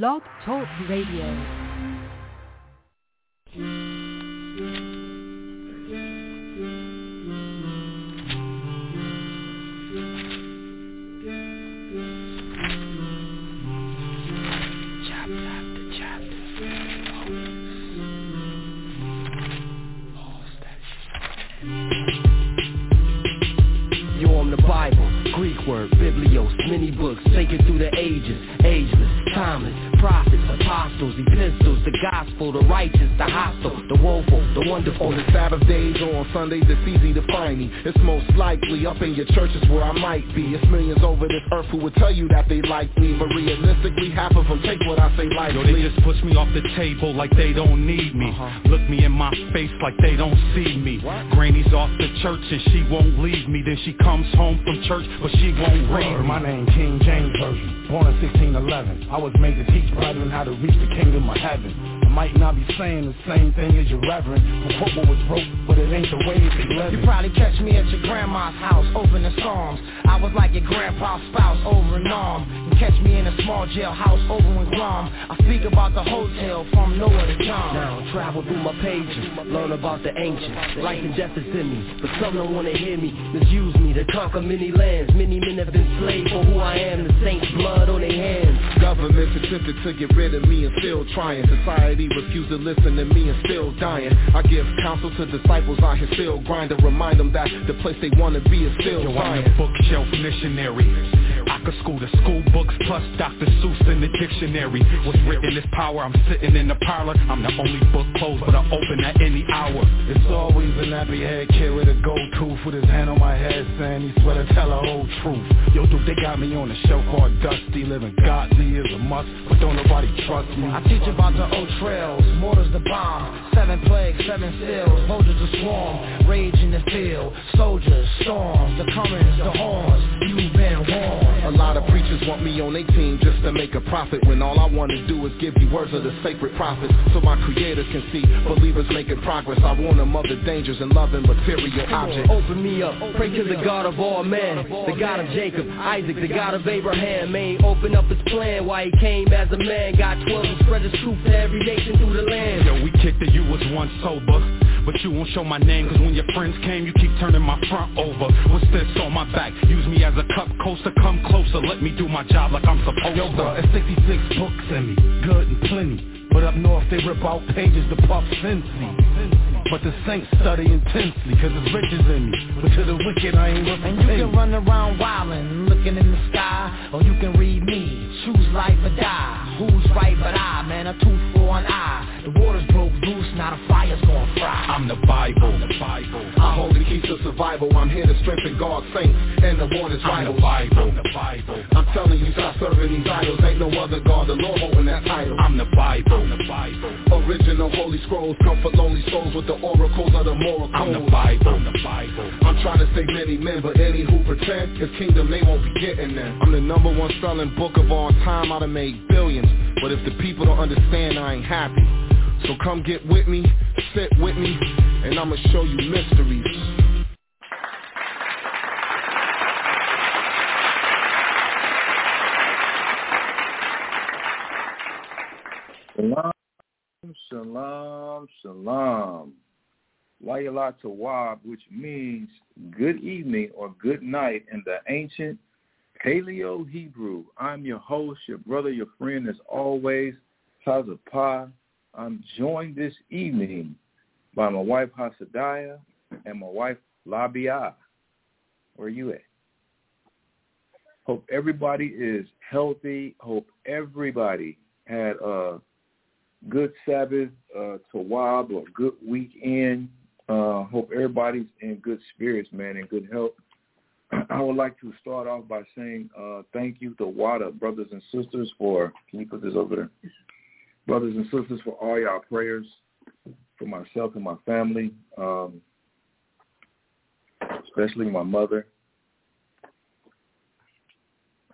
Blog Talk Radio. You on the Bible, Greek word, biblios, many books, taken through the ages, ageless, timeless, prophets, apostles, epistles, the gospel, the righteous, the hostile, the woeful, the wonderful. On the Sabbath days or on Sundays, it's easy to find me. It's most likely up in your churches where I might be. It's millions over this earth who would tell you that they like me, but realistically, half of them take what I say lightly. Yo, they just push me off the table like they don't need me. Uh-huh. Look me in my face like they don't see me. Granny's off the church and she won't leave me. Then she comes home from church, but she won't read. My name King James Version, born in 1611. I was made to teach brethren how to reach the kingdom of heaven. I might not be saying the same thing as your reverend, but what was wrote, but it ain't the way it's living. You probably catch me at your grandma's house, opening psalms. I was like your grandpa's spouse, over and on. You catch me in a small jailhouse, over in Guam. I speak about the hotel from nowhere to John. Now travel through my pages, learn about the ancients. Life and death is in me, but some don't wanna hear me. Misuse me to conquer many lands. Many men have been slaves for who I am. The saints' blood on their hands. Governments attempted to get rid of me and still trying. Society refused to listen to me and still dying. I give counsel to disciples out here still grinding. Remind them that the place they wanna be is still Yo, I'm the bookshelf missionary. I could school the school books plus Dr. Seuss in the dictionary. What's written is power. I'm sitting in the parlor. I'm the only book closed, but I open at any hour. It's always a nappy head kid with a gold tooth with his hand on my head saying he swear to tell the whole truth. Yo, dude, they got me on a show called Dusty, living godly is a must, but don't nobody trust me. I teach about the old trails, mortars the bomb, seven plagues, seven seals, soldiers to swarm, rage in the field, soldiers, storms, the comings, the horns, you've been warned. A lot of preachers want me on their team just to make a profit When all I want to do is give you words of the sacred prophets So my creators can see believers making progress. I warn them of the dangers in loving material objects. Open me up, pray to the God of all men The God of Jacob, Isaac, the God of Abraham. May open up his plan why he came as a man. Got twelve and spread his truth to every nation through the land. Yo, we kicked it, you was once sober. But you won't show my name, cause when your friends came, you keep turning my front over. What's this on my back? Use me as a cup coaster, come closer, let me do my job like I'm supposed Yo, to. bro, it's 66 books in me, good and plenty. But up north they rip out pages to puff Cincy. But the saints study intensely, cause it's riches in me. But to the wicked I ain't worth a And you can run around wildin', looking in the sky Or you can read me, choose life or die Who's right but I, man, a tooth for an eye The waters broke loose, now the fire's gonna fry I'm the Bible. The Bible. I hold the keys to survival I'm here to strengthen God's saints and the waters I'm vital the Bible. The Bible. I'm telling you stop serving these idols Ain't no other God, the Lord holding that title I'm the Bible. The Bible. Original holy scrolls come for lonely souls with the oracles of the moral I'm the Bible. The Bible. I'm trying to save many men, but any who pretend His kingdom they won't be getting there. I'm the number one selling book of all time. I done made billions, but if the people don't understand, I ain't happy. So come get with me, sit with me, and I'ma show you mysteries. Shalom, shalom, shalom. Wayala Tawab, which means good evening or good night in the ancient Paleo Hebrew. I'm your host, your brother, your friend, as always, Tazapa. I'm joined this evening by my wife Hasadiah and my wife Labia. Where are you at? Hope everybody is healthy. Hope everybody had a good Sabbath, uh, Tawab, or good weekend. Uh, hope everybody's in good spirits, man, and good health. I would like to start off by saying uh, thank you to WADA, brothers and sisters, for, can you put this over there? Brothers and sisters, for all y'all prayers for myself and my family, um, especially my mother.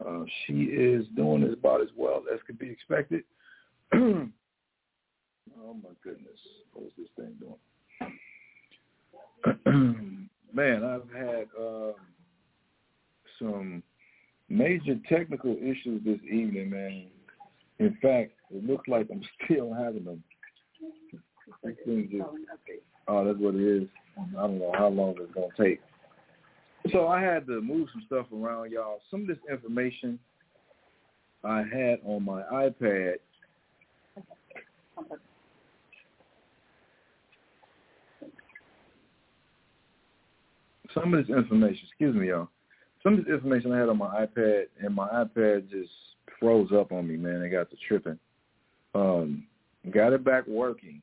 Uh, she is doing about as well as could be expected. oh my goodness, what is this thing doing? Man, I've had um, some major technical issues this evening, man. In fact, it looks like I'm still having them. Just, oh, that's what it is. I don't know how long it's gonna take. So I had to move some stuff around, y'all. Some of this information I had on my iPad. Some of this information, excuse me, y'all. Some of this information I had on my iPad, and my iPad just froze up on me, man. It got to tripping. Um, got it back working.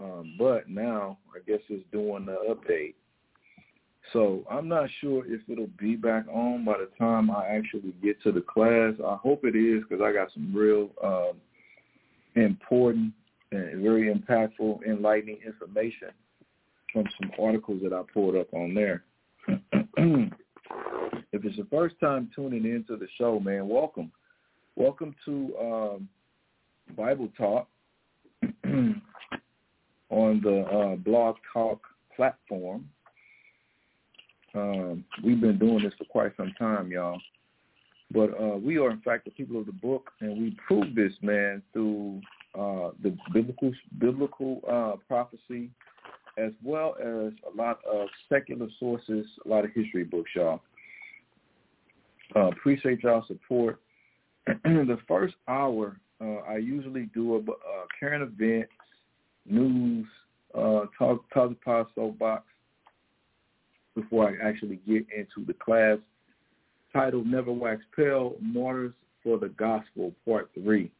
Um, but now I guess it's doing the update. So I'm not sure if it'll be back on by the time I actually get to the class. I hope it is because I got some real um, important and very impactful, enlightening information from some articles that I pulled up on there. if it's the first time tuning into the show, man, welcome. Welcome to um, Bible Talk on the uh, Blog Talk platform. Um, we've been doing this for quite some time, y'all. But uh, we are, in fact, the people of the book, and we prove this, man, through uh, the biblical biblical uh, prophecy, as well as a lot of secular sources, a lot of history books, y'all. Uh, appreciate y'all support. the first hour, uh, I usually do a, uh, current events, news, uh, talk, talk about soapbox, before I actually get into the class titled Never Wax Pale, Martyrs for the Gospel, Part 3.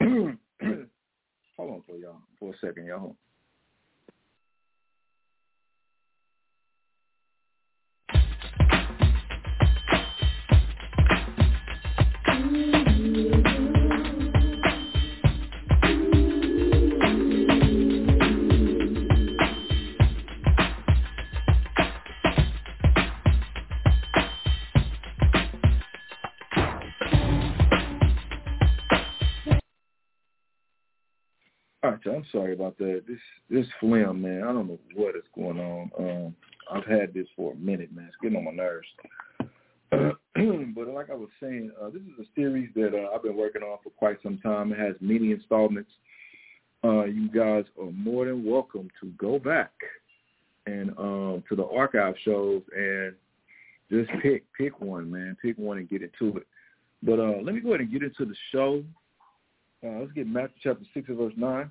Hold on for y'all for a second, y'all. I'm sorry about that. This this phlegm, man. I don't know what is going on. Um, I've had this for a minute, man. It's getting on my nerves. but like I was saying, uh, this is a series that uh, I've been working on for quite some time. It has many installments. Uh, you guys are more than welcome to go back and um, to the archive shows and just pick pick one, man. Pick one and get into it. But uh, let me go ahead and get into the show. Uh, let's get Matthew chapter six and verse nine.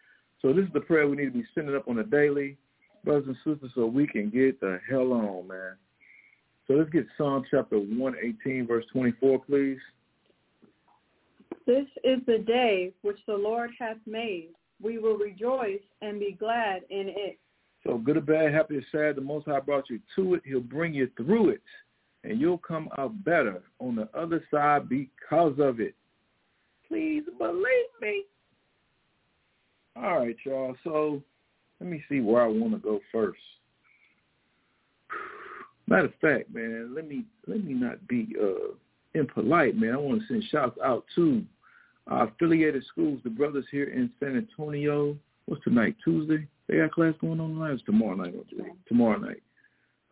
So this is the prayer we need to be sending up on a daily, brothers and sisters, so we can get the hell on, man. So let's get Psalm chapter 118, verse 24, please. This is the day which the Lord hath made. We will rejoice and be glad in it. So good or bad, happy or sad, the Most High brought you to it. He'll bring you through it, and you'll come out better on the other side because of it. Please believe me. All right, y'all. So let me see where I want to go first. Matter of fact, man, let me let me not be uh, impolite, man. I want to send shouts out to our affiliated schools, the brothers here in San Antonio. What's tonight? Tuesday. They got class going on tonight. It's tomorrow night. Tomorrow night.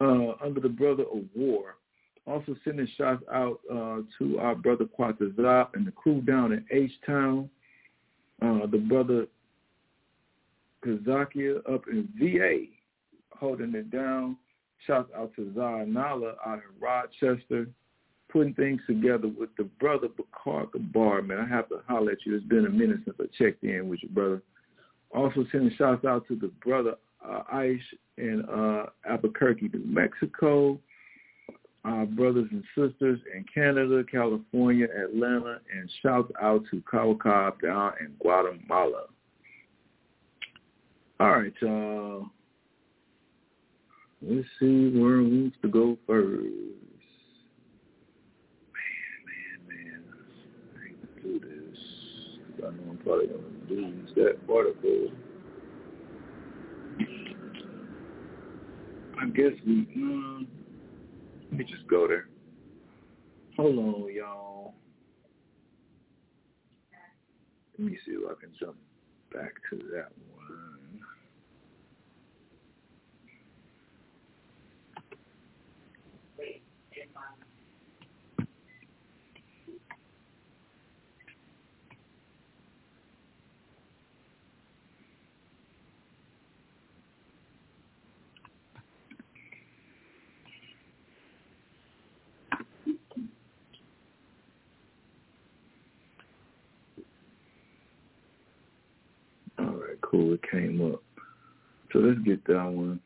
Uh, under the Brother of War. Also sending shouts out uh, to our brother Quatazop and the crew down in H Town. Uh, the brother Kazakia up in VA holding it down. Shout out to Nala out in Rochester, putting things together with the brother Bakar Bar, man. I have to holler at you. It's been a minute since I checked in with your brother. Also sending shouts out to the brother uh, Aish in uh, Albuquerque, New Mexico. Our brothers and sisters in Canada, California, Atlanta, and shouts out to Kawakab down in Guatemala. All right, y'all. Let's see where wants to go first. Man, man, man. I hate to do this. I know I'm probably going to lose that article. I guess we, mm, let me just go there. Hold on, y'all. Let me see if I can jump back to that one. All right, cool. It came up. So let's get that one.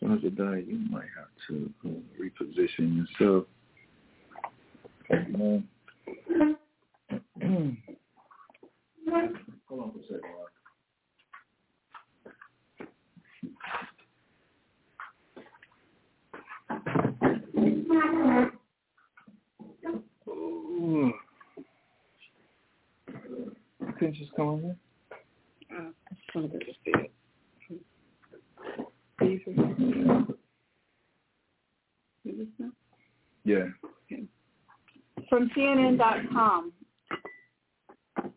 So as a die, you might have to uh, reposition yourself. Um, Hold on for a second. Mark. Ooh. Couldn't just come over? Uh, I just wanted to see it. Please repeat. You listen? Yeah. From CNN.com,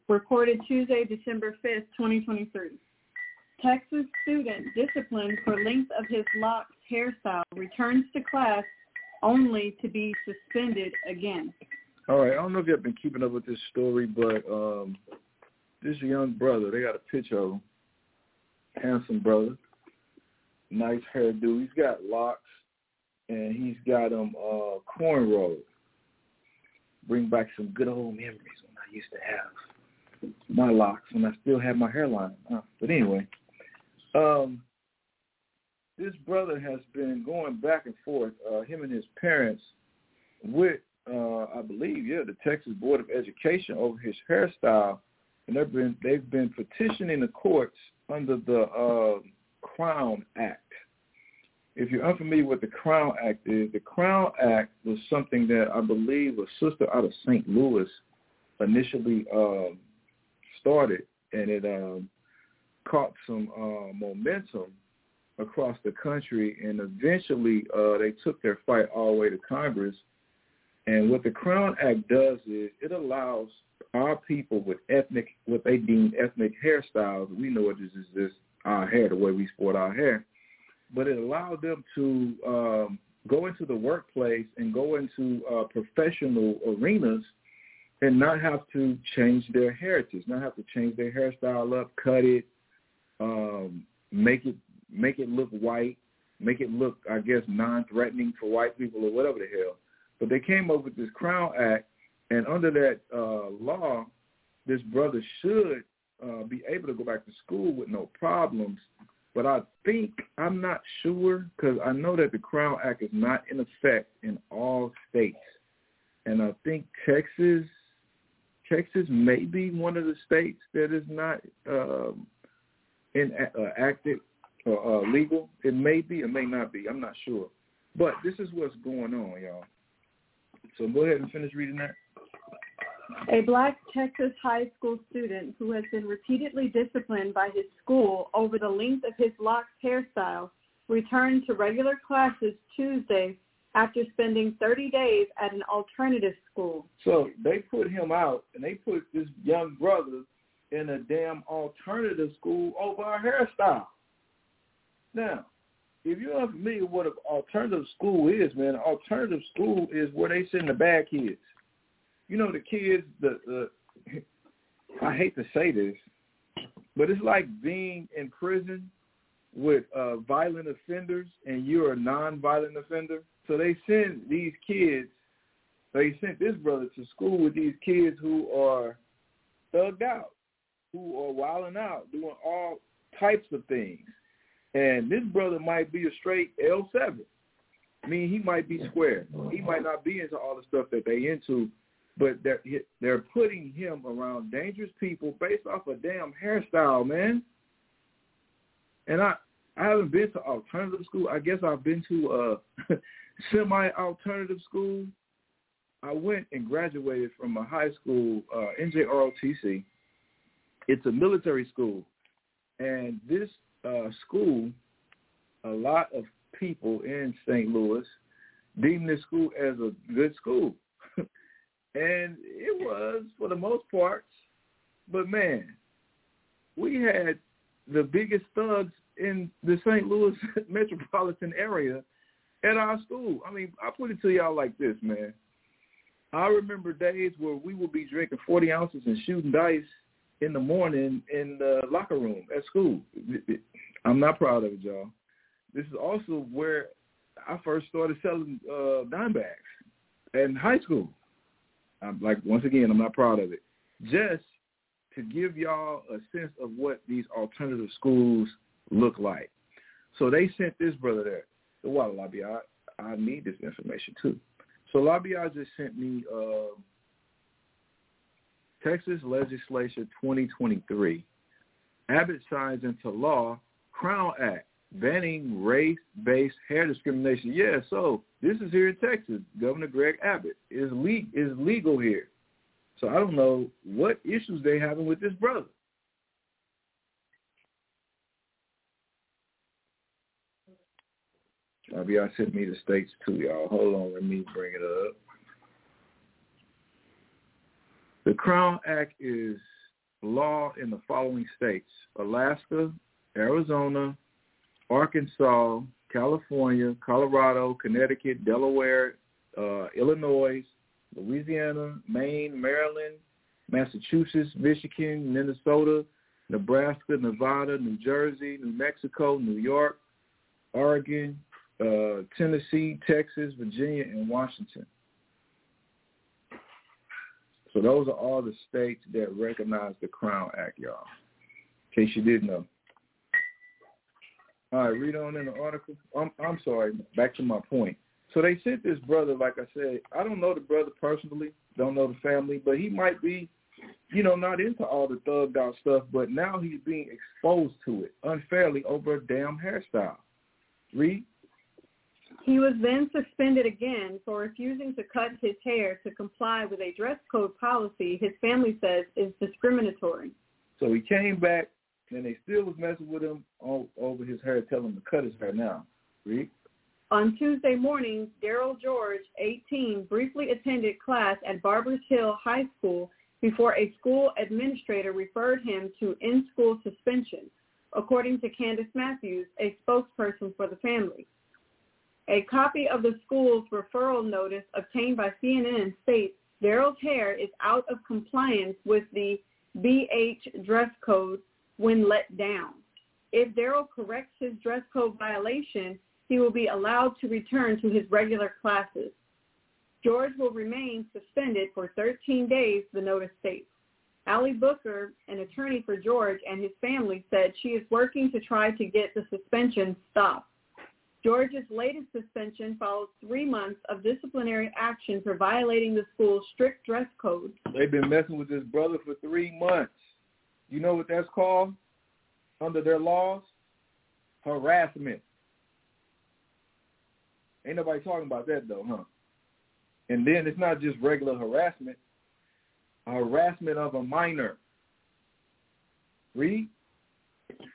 reported Tuesday, December 5th, 2023. Texas student disciplined for length of his locks hairstyle returns to class only to be suspended again. All right. I don't know if you've been keeping up with this story, but um, this young brother, they got a picture of him. Handsome brother. Nice hairdo. He's got locks, and he's got them uh, cornrows. Bring back some good old memories when I used to have my locks when I still had my hairline. Uh, but anyway, um, this brother has been going back and forth, uh, him and his parents, with, uh, I believe, yeah, the Texas Board of Education over his hairstyle, and they've been they've been petitioning the courts under the uh, Crown Act. If you're unfamiliar with the Crown Act is, the Crown Act was something that I believe a sister out of St. Louis initially um, started, and it um, caught some uh, momentum across the country, and eventually uh, they took their fight all the way to Congress. And what the Crown Act does is it allows our people with ethnic, what they deem ethnic hairstyles, we know it is is just our hair, the way we sport our hair, but it allowed them to um, go into the workplace and go into uh, professional arenas and not have to change their heritage, not have to change their hairstyle up, cut it, um, make it make it look white, make it look, I guess, non-threatening for white people or whatever the hell. But they came up with this Crown Act, and under that uh, law, this brother should uh, be able to go back to school with no problems. But I think, I'm not sure, because I know that the Crown Act is not in effect in all states. And I think Texas, Texas may be one of the states that is not um, in, uh, active or uh, legal. It may be, it may not be. I'm not sure. But this is what's going on, y'all. So go ahead and finish reading that. A black Texas high school student who has been repeatedly disciplined by his school over the length of his locks hairstyle returned to regular classes Tuesday after spending 30 days at an alternative school. So they put him out, and they put this young brother in a damn alternative school over a hairstyle. Now, if you're unfamiliar with what an alternative school is, man, an alternative school is where they send the bad kids. You know, the kids, the, the I hate to say this, but it's like being in prison with uh, violent offenders and you're a non-violent offender. So they send these kids, they sent this brother to school with these kids who are thugged out, who are wilding out, doing all types of things. And this brother might be a straight L7. I mean, he might be square. He might not be into all the stuff that they into, but they're they're putting him around dangerous people based off a damn hairstyle, man. And I I haven't been to alternative school. I guess I've been to a semi-alternative school, I went and graduated from a high school, uh, NJROTC. It's a military school, and this uh, school, a lot of people in St. Louis deem this school as a good school, and it was for the most part. But man, we had the biggest thugs in the St. Louis metropolitan area at our school. I mean, I put it to y'all like this, man. I remember days where we would be drinking 40 ounces and shooting dice in the morning in the locker room at school. I'm not proud of it, y'all. This is also where I first started selling uh, dime bags in high school. I'm like, once again, I'm not proud of it. Just to give y'all a sense of what these alternative schools look like. So they sent this brother there. So what, Lobby? I, need this information too. So Labia just sent me uh, Texas Legislature 2023. Abbott signs into law Crown Act banning race-based hair discrimination. Yeah, so this is here in Texas. Governor Greg Abbott is le- is legal here. So I don't know what issues they having with this brother. y'all sent me the states too, y'all. Hold on, let me bring it up. The Crown Act is law in the following states. Alaska, Arizona, Arkansas, California, Colorado, Connecticut, Delaware, uh, Illinois, Louisiana, Maine, Maryland, Massachusetts, Michigan, Minnesota, Nebraska, Nevada, New Jersey, New Mexico, New York, Oregon, uh, Tennessee, Texas, Virginia, and Washington. So those are all the states that recognize the Crown Act, y'all. In case you didn't know. All right, read on in the article. I'm, I'm sorry, back to my point. So they sent this brother, like I said, I don't know the brother personally, don't know the family, but he might be, you know, not into all the thugged out stuff, but now he's being exposed to it unfairly over a damn hairstyle. Read. He was then suspended again for refusing to cut his hair to comply with a dress code policy his family says is discriminatory. So he came back and they still was messing with him all over his hair, telling him to cut his hair now. Read. On Tuesday morning, Darryl George, 18, briefly attended class at Barbers Hill High School before a school administrator referred him to in-school suspension, according to Candace Matthews, a spokesperson for the family. A copy of the school's referral notice obtained by CNN states Darryl's hair is out of compliance with the BH dress code when let down. If Darryl corrects his dress code violation, he will be allowed to return to his regular classes. George will remain suspended for 13 days, the notice states. Allie Booker, an attorney for George and his family, said she is working to try to get the suspension stopped. George's latest suspension follows three months of disciplinary action for violating the school's strict dress code. They've been messing with this brother for three months. You know what that's called under their laws? Harassment. Ain't nobody talking about that though, huh? And then it's not just regular harassment, harassment of a minor. Read.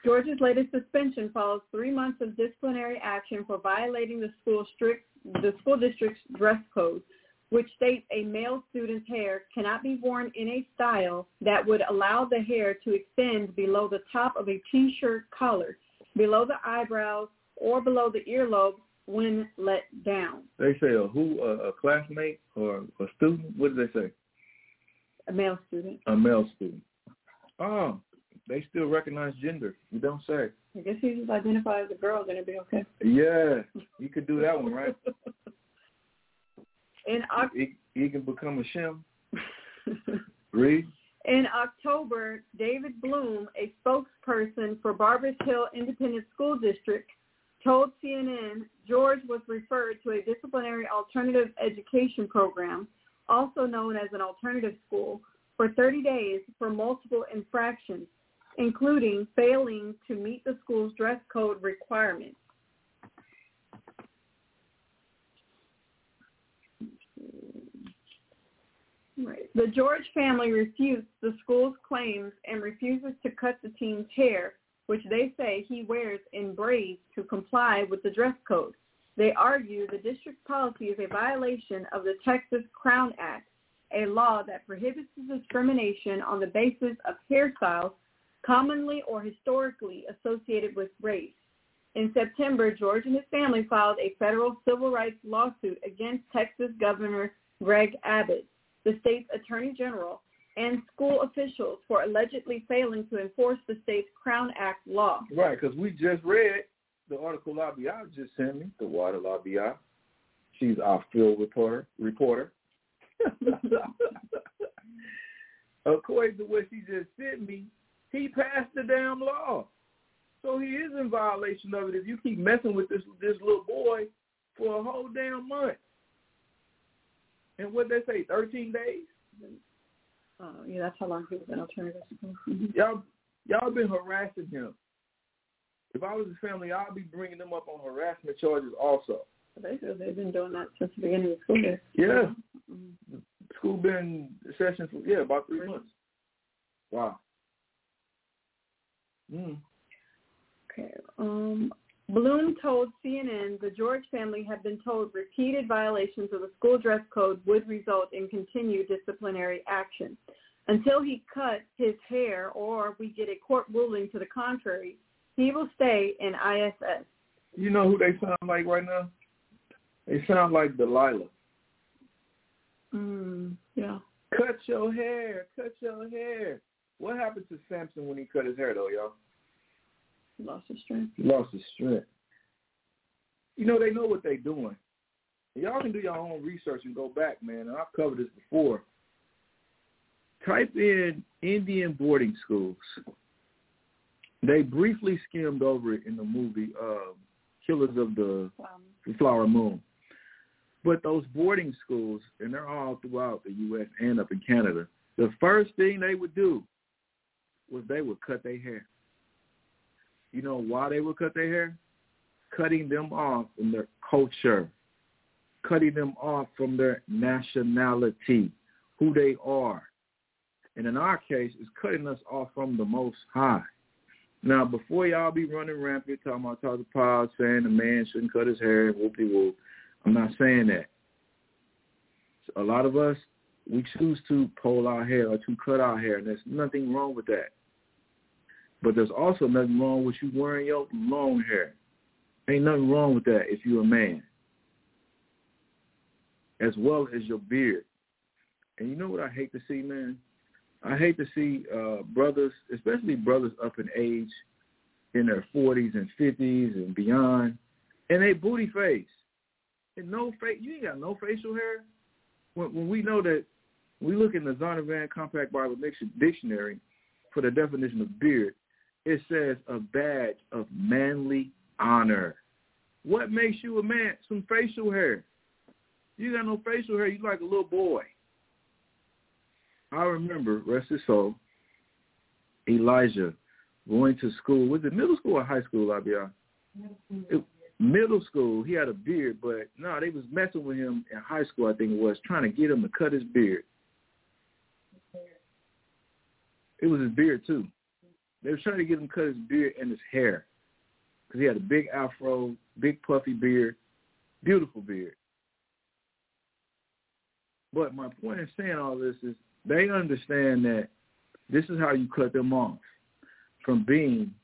Georgia's latest suspension follows three months of disciplinary action for violating the school strict the school district's dress code, which states a male student's hair cannot be worn in a style that would allow the hair to extend below the top of a t-shirt collar, below the eyebrows, or below the earlobe when let down. They say a who, a, a classmate or a student? What did they say? A male student. A male student. Oh, they still recognize gender. You don't say. I guess he just identifies as a girl, then it'd be okay. Yeah, you could do that one, right? In he, he can become a shim. Read. In October, David Bloom, a spokesperson for Barbers Hill Independent School District, told CNN George was referred to a disciplinary alternative education program, also known as an alternative school, for 30 days for multiple infractions, including failing to meet the school's dress code requirements. The George family refutes the school's claims and refuses to cut the teen's hair, which they say he wears in braids to comply with the dress code. They argue the district's policy is a violation of the Texas Crown Act, a law that prohibits discrimination on the basis of hairstyles commonly or historically associated with race. In September, George and his family filed a federal civil rights lawsuit against Texas Governor Greg Abbott, the state's attorney general, and school officials for allegedly failing to enforce the state's Crown Act law. Right, because we just read the article Labia just sent me, the water Labia. She's our field reporter. Reporter. According to what she just sent me, he passed the damn law. So he is in violation of it if you keep messing with this this little boy for a whole damn month. And what they say, thirteen days? Oh, yeah, that's how long he was in alternative school. y'all y'all been harassing him. If I was his family, I'd be bringing them up on harassment charges also. Basically, they've been doing that since the beginning of the school year. Yeah. Mm-hmm. School been session for yeah about three months. Wow. Mm. Okay. Um, Bloom told CNN the George family had been told repeated violations of the school dress code would result in continued disciplinary action. Until he cuts his hair or we get a court ruling to the contrary, he will stay in ISS. You know who they sound like right now? They sound like Delilah. Mm, yeah. Cut your hair. Cut your hair. What happened to Samson when he cut his hair, though, y'all? He lost his strength. He lost his strength. You know, they know what they're doing. Y'all can do your own research and go back, man. And I've covered this before. Type in Indian boarding schools. They briefly skimmed over it in the movie uh, Killers of the um, Flower Moon. But those boarding schools, and they're all throughout the U.S. and up in Canada, the first thing they would do was they would cut their hair. You know why they would cut their hair? Cutting them off from their culture, cutting them off from their nationality, who they are. And in our case, it's cutting us off from the Most High. Now, before y'all be running rampant talking about Talk Pod saying a man shouldn't cut his hair, whoopie whoop, I'm not saying that. A lot of us, we choose to pull our hair or to cut our hair, and there's nothing wrong with that. But there's also nothing wrong with you wearing your long hair. Ain't nothing wrong with that if you're a man. As well as your beard. And you know what I hate to see, man? I hate to see uh, brothers, especially brothers up in age, in their 40s and 50s and beyond, and they booty face. And no face, you ain't got no facial hair. When, when we know that, we look in the Zondervan Compact Bible Dictionary for the definition of beard, it says a badge of manly honor. What makes you a man? Some facial hair. You got no facial hair, you like a little boy. I remember, rest his soul, Elijah going to school. Was it middle school or high school, Abia? It, middle school. He had a beard, but no, they was messing with him in high school. I think it was trying to get him to cut his beard. It was his beard too. They were trying to get him cut his beard and his hair because he had a big afro, big puffy beard, beautiful beard. But my point in saying all this is they understand that this is how you cut them off from being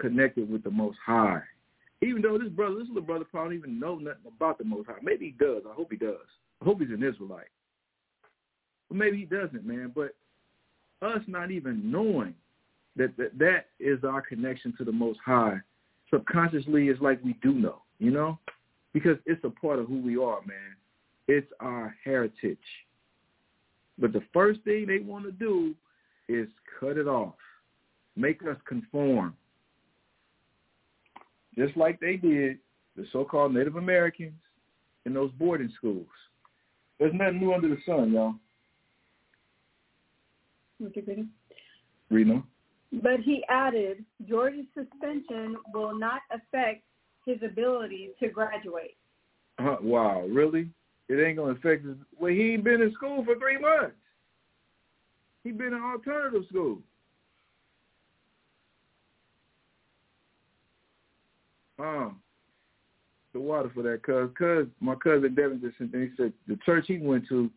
connected with the Most High. Even though this brother, this little brother probably don't even know nothing about the Most High. Maybe he does. I hope he does. I hope he's an Israelite. But maybe he doesn't, man. But us not even knowing that that, that is our connection to the Most High, subconsciously it's like we do know, you know? Because it's a part of who we are, man. It's our heritage. But the first thing they want to do is cut it off, make us conform. Just like they did the so-called Native Americans in those boarding schools. There's nothing new under the sun, y'all. Reno. But he added, George's suspension will not affect his ability to graduate. Uh, wow, really? it ain't gonna affect his. Well, he ain't been in school for three months. He been in alternative school. Um, the water for that, cuz, cuz my cousin Devin just sent. He said the church he went to,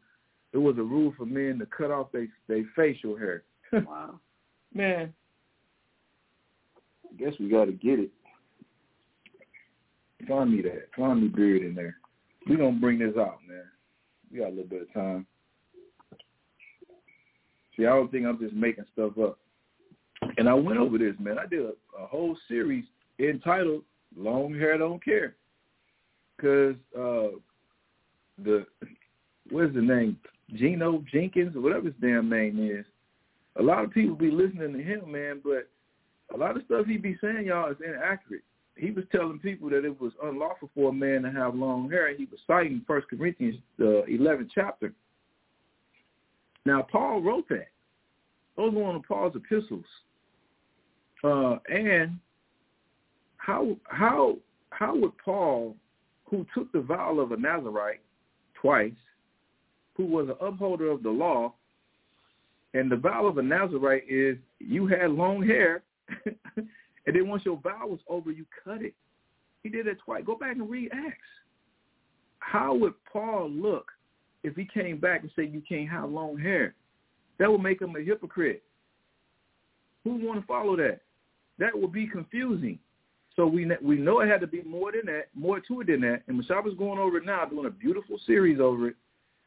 it was a rule for men to cut off their they facial hair. Wow. Man, I guess we got to get it. Find me that. Find me beard in there. we going to bring this out, man. We got a little bit of time. See, I don't think I'm just making stuff up. And I went over this, man. I did a, a whole series entitled Long Hair Don't Care. Because uh, the, what's the name? Gino Jenkins, or whatever his damn name is. A lot of people be listening to him, man, but a lot of stuff he be saying, y'all, is inaccurate. He was telling people that it was unlawful for a man to have long hair, he was citing First Corinthians, the 11th chapter. Now, Paul wrote that. Those were one of Paul's epistles. Uh, and how how how would Paul, who took the vow of a Nazarite twice, who was an upholder of the law, and the vow of a Nazarite is you had long hair, and then once your vow was over, you cut it. He did it twice. Go back and read Acts. How would Paul look if he came back and said you can't have long hair? That would make him a hypocrite. Who want to follow that? That would be confusing. So we we know it had to be more than that, more to it than that. And Mashaba's going over it now, doing a beautiful series over it,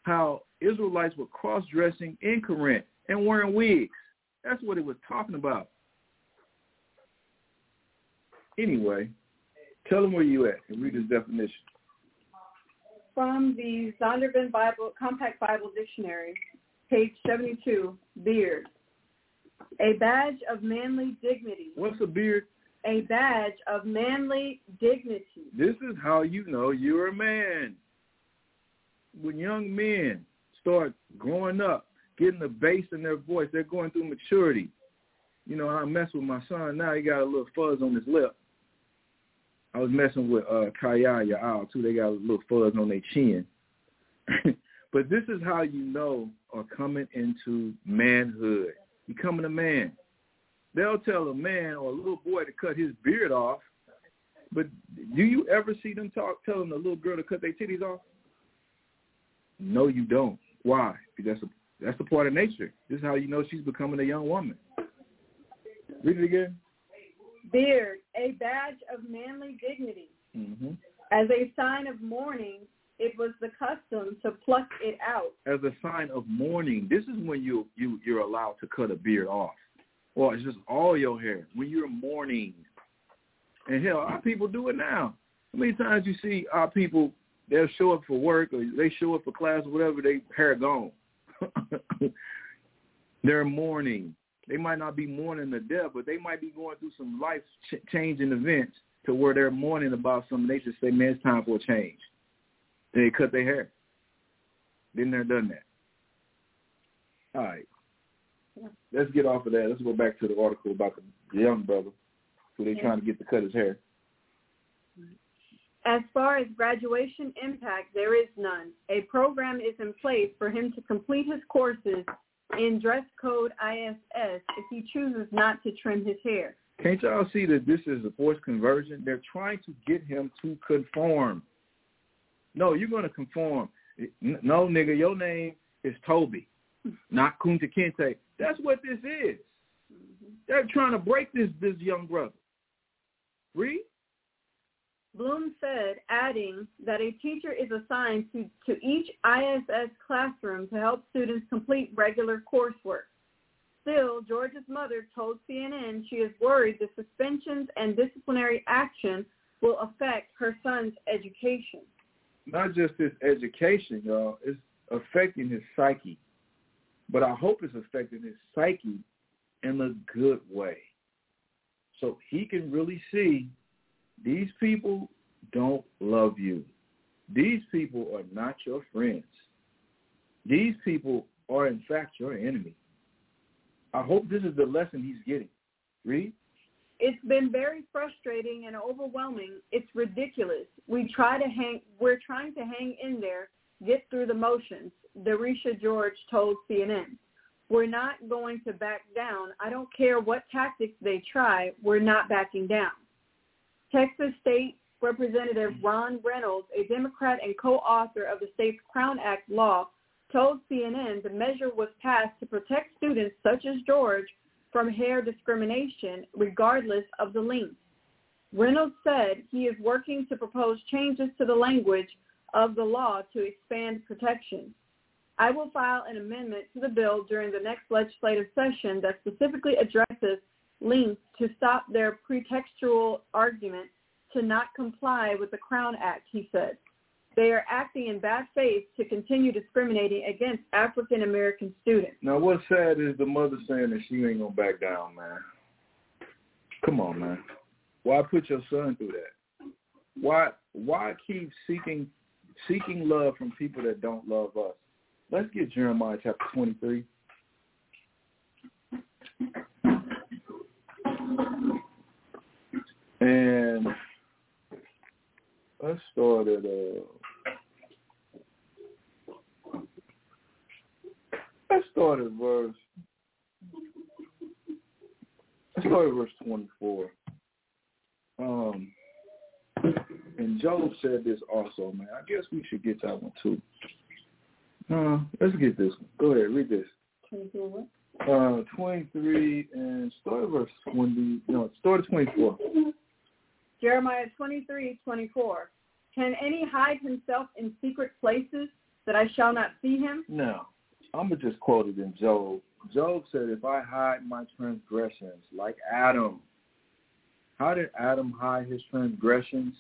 how Israelites were cross-dressing in Corinth and wearing wigs. That's what it was talking about. Anyway, tell them where you at and read this definition. From the Zondervan Bible Compact Bible Dictionary, page 72, beard. A badge of manly dignity. What's a beard? A badge of manly dignity. This is how you know you're a man. When young men start growing up, getting the bass in their voice, they're going through maturity. You know, I mess with my son now. He got a little fuzz on his lip. I was messing with uh Kaya and too. They got a little fuzz on their chin. but this is how you know are coming into manhood. Becoming a man. They'll tell a man or a little boy to cut his beard off, but do you ever see them talk telling a little girl to cut their titties off? No, you don't. Why? Because that's a, that's the part of nature. This is how you know she's becoming a young woman. Read it again beard, a badge of manly dignity. Mm-hmm. As a sign of mourning, it was the custom to pluck it out. As a sign of mourning, this is when you you you're allowed to cut a beard off, or it's just all your hair when you're mourning. And hell, our people do it now. How many times you see our people? They'll show up for work or they show up for class or whatever. They hair gone. They're mourning they might not be mourning the death, but they might be going through some life ch- changing events to where they're mourning about something. They just say, man, it's time for a change. And they cut their hair. Been there, done that. All right. Let's get off of that. Let's go back to the article about the young brother who they're trying to get to cut his hair. As far as graduation impact, there is none. A program is in place for him to complete his courses in dress code ISS if he chooses not to trim his hair. Can't y'all see that this is a forced conversion? They're trying to get him to conform. No, you're going to conform. No, nigga, your name is Toby, not Kunta Kinte. That's what this is. Mm-hmm. They're trying to break this this young brother. Read. Bloom said, adding that a teacher is assigned to, to each ISS classroom to help students complete regular coursework. Still, George's mother told CNN she is worried the suspensions and disciplinary action will affect her son's education. Not just his education, y'all. It's affecting his psyche. But I hope it's affecting his psyche in a good way. So he can really see these people don't love you. These people are not your friends. These people are, in fact, your enemy. I hope this is the lesson he's getting. Read. It's been very frustrating and overwhelming. It's ridiculous. We try to hang. We're trying to hang in there, get through the motions, Darisha George told CNN. We're not going to back down. I don't care what tactics they try. We're not backing down. Texas State Representative Ron Reynolds, a Democrat and co-author of the state's Crown Act law, told CNN the measure was passed to protect students such as George from hair discrimination regardless of the length. Reynolds said he is working to propose changes to the language of the law to expand protection. I will file an amendment to the bill during the next legislative session that specifically addresses links to stop their pretextual argument to not comply with the Crown Act, he said. They are acting in bad faith to continue discriminating against African American students. Now, what's sad is the mother saying that she ain't gonna back down, man. Come on, man. Why put your son through that? Why why keep seeking seeking love from people that don't love us? Let's get Jeremiah chapter twenty three. And let's start at uh let's start at verse let's start at verse twenty four. Um and Job said this also, man. I guess we should get that one too. Uh, let's get this one. Go ahead, read this. Uh, 23 and start at verse 20. No, start at 24. Jeremiah 23, 24. Can any hide himself in secret places that I shall not see him? No. I'm going to just quote it in Job. Job said, if I hide my transgressions like Adam, how did Adam hide his transgressions?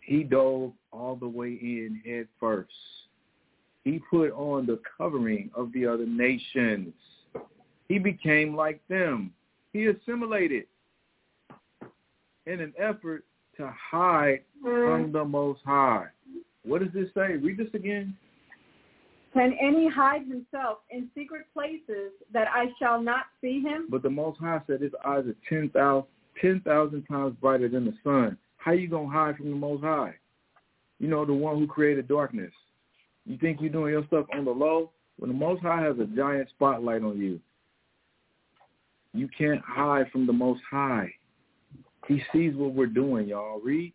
He dove all the way in head first. He put on the covering of the other nations. He became like them. He assimilated in an effort to hide from the Most High. What does this say? Read this again. Can any hide himself in secret places that I shall not see him? But the Most High said his eyes are 10,000 10, times brighter than the sun. How are you going to hide from the Most High? You know, the one who created darkness. You think you're doing your stuff on the low? When the Most High has a giant spotlight on you, you can't hide from the Most High. He sees what we're doing, y'all. Read.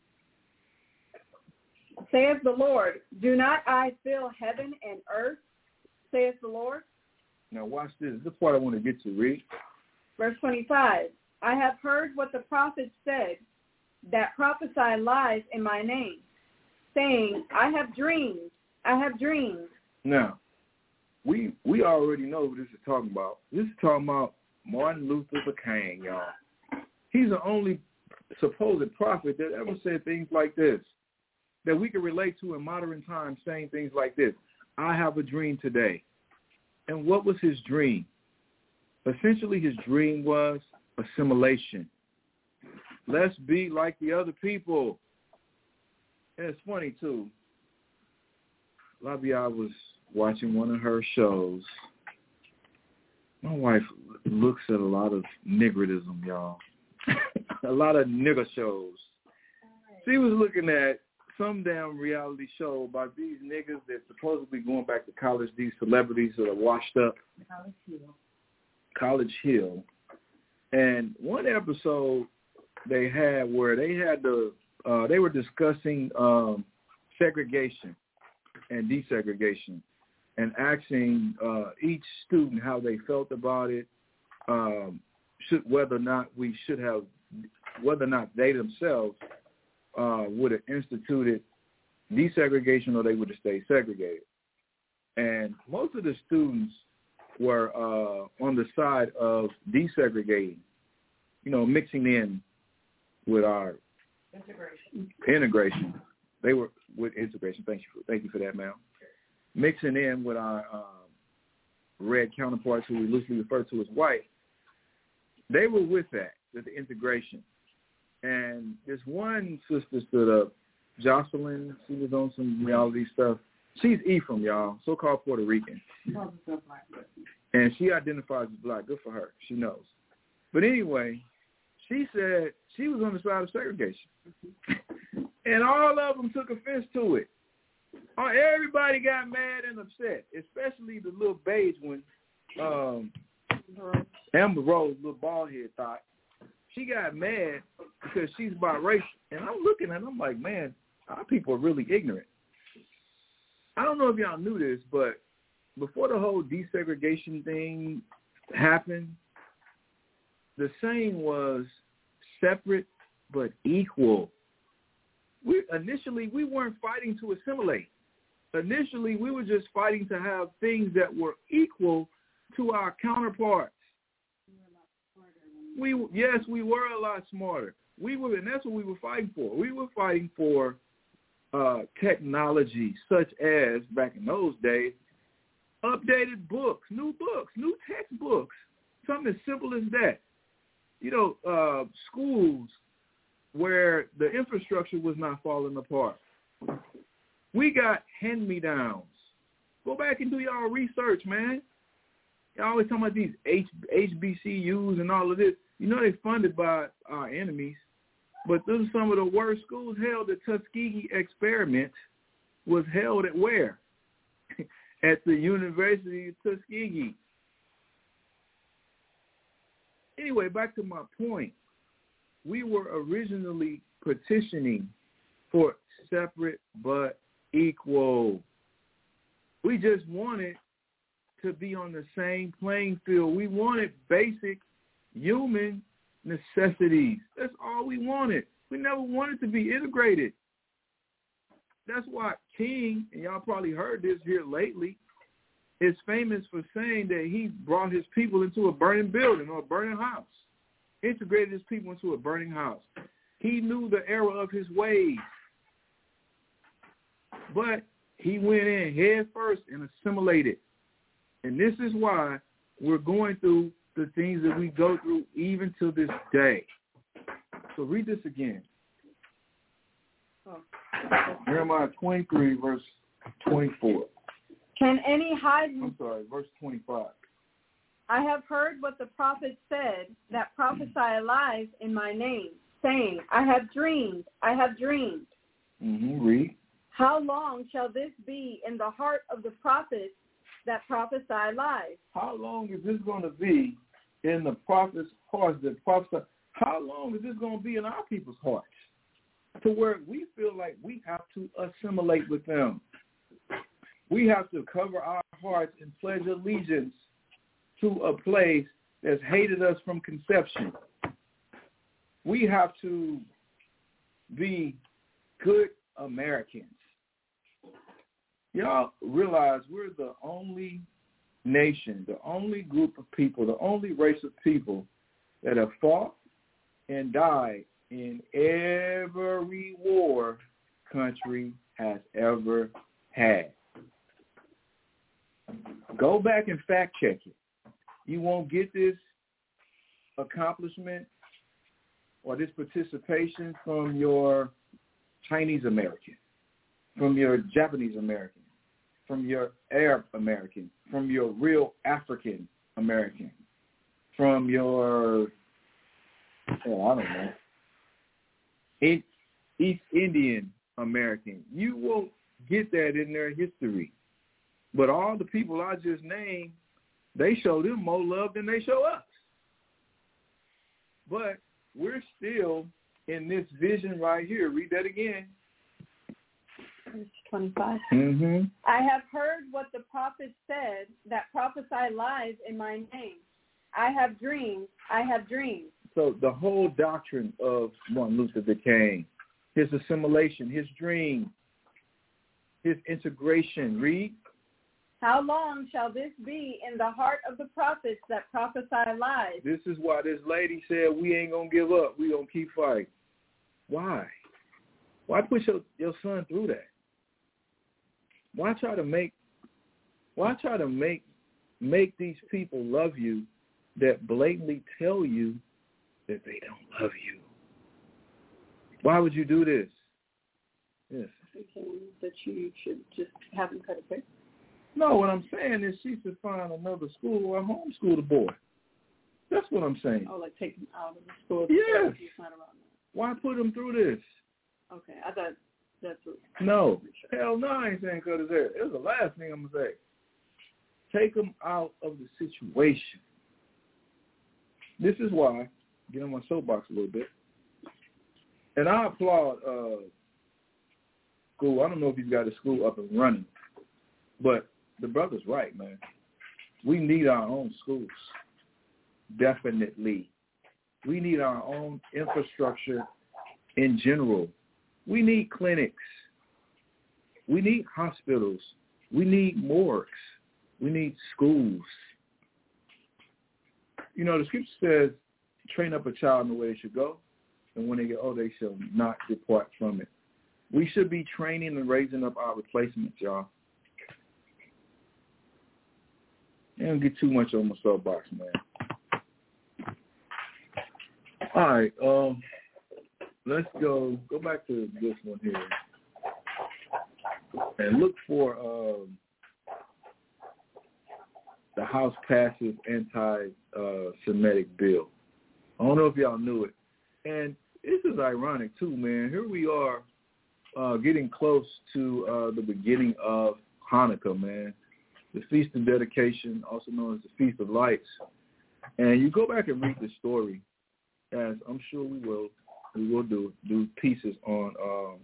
Saith the Lord, do not I fill heaven and earth, saith the Lord? Now watch this. This is what I want to get to. Read. Verse 25. I have heard what the prophets said that prophesy lies in my name, saying, I have dreamed, I have dreams. Now, we we already know what this is talking about. This is talking about Martin Luther King, y'all. He's the only supposed prophet that ever said things like this that we can relate to in modern times saying things like this. I have a dream today. And what was his dream? Essentially, his dream was assimilation. Let's be like the other people. And it's funny, too. Labia was watching one of her shows. My wife looks at a lot of niggerism, y'all. a lot of nigger shows. She was looking at some damn reality show about these niggas that supposedly going back to college, these celebrities that are washed up. College Hill. College Hill. And one episode they had where they had the uh they were discussing um segregation and desegregation and asking uh each student how they felt about it, um should whether or not we should have whether or not they themselves uh, would have instituted desegregation or they would have stayed segregated. And most of the students were uh, on the side of desegregating, you know, mixing in with our Integration. integration. They were with integration. Thank you for thank you for that, ma'am. Mixing in with our um, red counterparts, who we loosely refer to as white. They were with that, with the integration. And this one sister stood up, Jocelyn. She was on some reality stuff. She's Ephraim, y'all, so-called Puerto Rican, and she identifies as black. Good for her. She knows. But anyway, she said she was on the side of segregation, and all of them took offense to it. Oh, everybody got mad and upset, especially the little beige one. Um, Amber Rose, little bald head thought. She got mad because she's biracial. And I'm looking her, I'm like, man, our people are really ignorant. I don't know if y'all knew this, but before the whole desegregation thing happened, the saying was separate but equal. We initially we weren't fighting to assimilate. Initially we were just fighting to have things that were equal to our counterparts. We yes, we were a lot smarter. We were, and that's what we were fighting for. We were fighting for uh, technology, such as back in those days, updated books, new books, new textbooks, something as simple as that. You know, uh, schools where the infrastructure was not falling apart. We got hand-me-downs. Go back and do y'all research, man. Y'all always talking about these H- HBCUs and all of this. You know they're funded by our enemies, but those are some of the worst schools. Hell, the Tuskegee experiment was held at where? at the University of Tuskegee. Anyway, back to my point. We were originally petitioning for separate but equal. We just wanted to be on the same playing field. We wanted basic human necessities. That's all we wanted. We never wanted to be integrated. That's why King, and y'all probably heard this here lately, is famous for saying that he brought his people into a burning building or a burning house, integrated his people into a burning house. He knew the error of his ways, but he went in head first and assimilated. And this is why we're going through the things that we go through even to this day. So read this again. Jeremiah 23, verse 24. Can any hide? I'm sorry, verse 25. I have heard what the prophet said that prophesy lies in my name, saying, I have dreamed, I have dreamed. Mm-hmm. Read. How long shall this be in the heart of the prophets that prophesy lies? How long is this going to be in the prophet's hearts that prophesy? How long is this going to be in our people's hearts? To where we feel like we have to assimilate with them. We have to cover our hearts and pledge allegiance to a place that's hated us from conception. We have to be good Americans. Y'all realize we're the only nation, the only group of people, the only race of people that have fought and died in every war country has ever had. Go back and fact check it. You won't get this accomplishment or this participation from your Chinese American, from your Japanese American, from your Arab American, from your real African American, from your, oh, I don't know, East Indian American. You won't get that in their history. But all the people I just named, they show them more love than they show us. But we're still in this vision right here. Read that again. Verse 25. Mm-hmm. I have heard what the prophet said that prophesy lies in my name. I have dreams. I have dreams. So the whole doctrine of Martin Luther became his assimilation, his dream, his integration. Read. How long shall this be in the heart of the prophets that prophesy lies? This is why this lady said we ain't gonna give up. We gonna keep fighting. Why? Why push your, your son through that? Why try to make why try to make make these people love you that blatantly tell you that they don't love you? Why would you do this? Yes. That you should just have them cut a pick. No, what I'm saying is she should find another school or homeschool the boy. That's what I'm saying. Oh, like take them out of the school. Yes. Why put him through this? Okay, I thought That's what, No. Hell no, I ain't saying cut his hair. It was the last thing I'm going to say. Take him out of the situation. This is why, get on my soapbox a little bit, and I applaud uh, school. I don't know if he's got a school up and running, but the brother's right, man. We need our own schools. Definitely. We need our own infrastructure in general. We need clinics. We need hospitals. We need morgues. We need schools. You know, the scripture says, train up a child in the way they should go, and when they get old, they shall not depart from it. We should be training and raising up our replacements, y'all. I don't get too much on my soapbox, man. All right, um, let's go go back to this one here and look for um, the House passes anti-Semitic bill. I don't know if y'all knew it, and this is ironic too, man. Here we are uh, getting close to uh, the beginning of Hanukkah, man, the Feast of Dedication, also known as the Feast of Lights. And you go back and read the story, as I'm sure we will, we will do do pieces on um,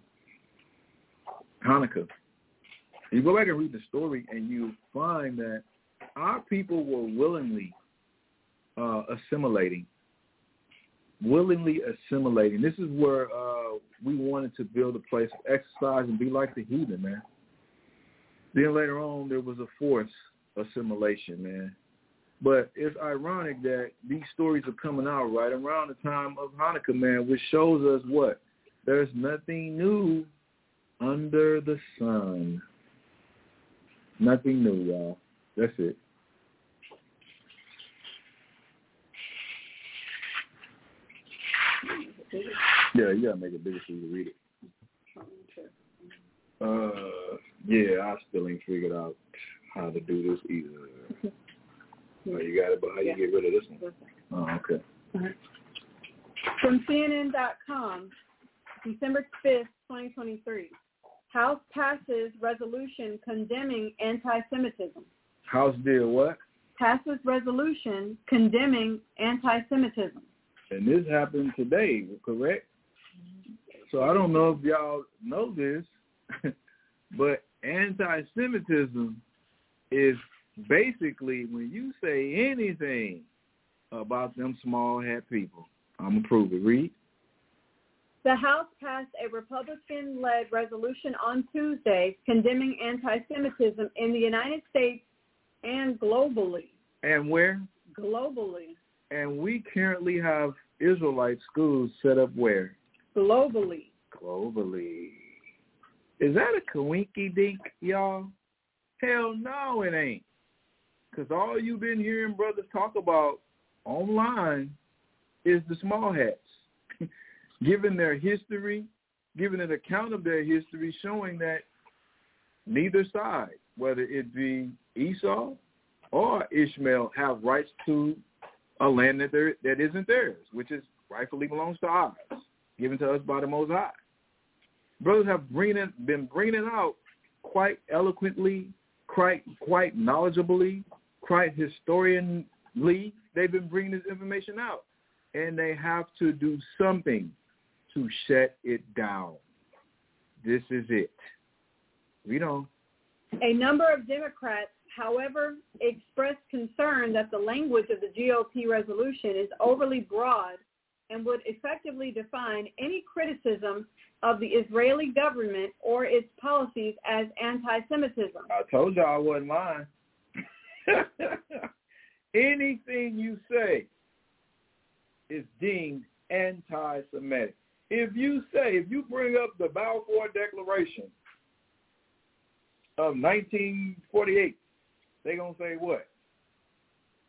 Hanukkah. You go back and read the story, and you find that our people were willingly uh, assimilating, willingly assimilating. This is where uh, we wanted to build a place of exercise and be like the heathen, man. Then later on, there was a forced assimilation, man. But it's ironic that these stories are coming out right around the time of Hanukkah, man, which shows us what? There's nothing new under the sun. Nothing new, y'all. That's it. Yeah, you gotta make it bigger so you can read it. Uh, yeah, I still ain't figured out how to do this either. Oh, you got it, but how you get rid of this one? Oh, okay. From CNN.com, December 5th, 2023. House passes resolution condemning anti-Semitism. House did what? Passes resolution condemning anti-Semitism. And this happened today, correct? So I don't know if y'all know this, but anti-Semitism is basically when you say anything about them small hat people. I'm to prove it. Read. The House passed a Republican-led resolution on Tuesday condemning anti-Semitism in the United States and globally. And where? Globally. And we currently have Israelite schools set up where? Globally. Globally. Is that a coinky dink, y'all? Hell no, it ain't. Because all you've been hearing brothers talk about online is the small hats. Given their history, given an account of their history, showing that neither side, whether it be Esau or Ishmael, have rights to a land that that isn't theirs, which is rightfully belongs to us, given to us by the Most High. Brothers have bringing, been bringing out quite eloquently, quite quite knowledgeably, quite historianly. They've been bringing this information out, and they have to do something to shut it down. This is it. Read on. A number of Democrats, however, expressed concern that the language of the GOP resolution is overly broad and would effectively define any criticism of the Israeli government or its policies as anti-Semitism. I told you I wasn't lying. Anything you say is deemed anti-Semitic. If you say, if you bring up the Balfour Declaration of 1948, they're going to say what?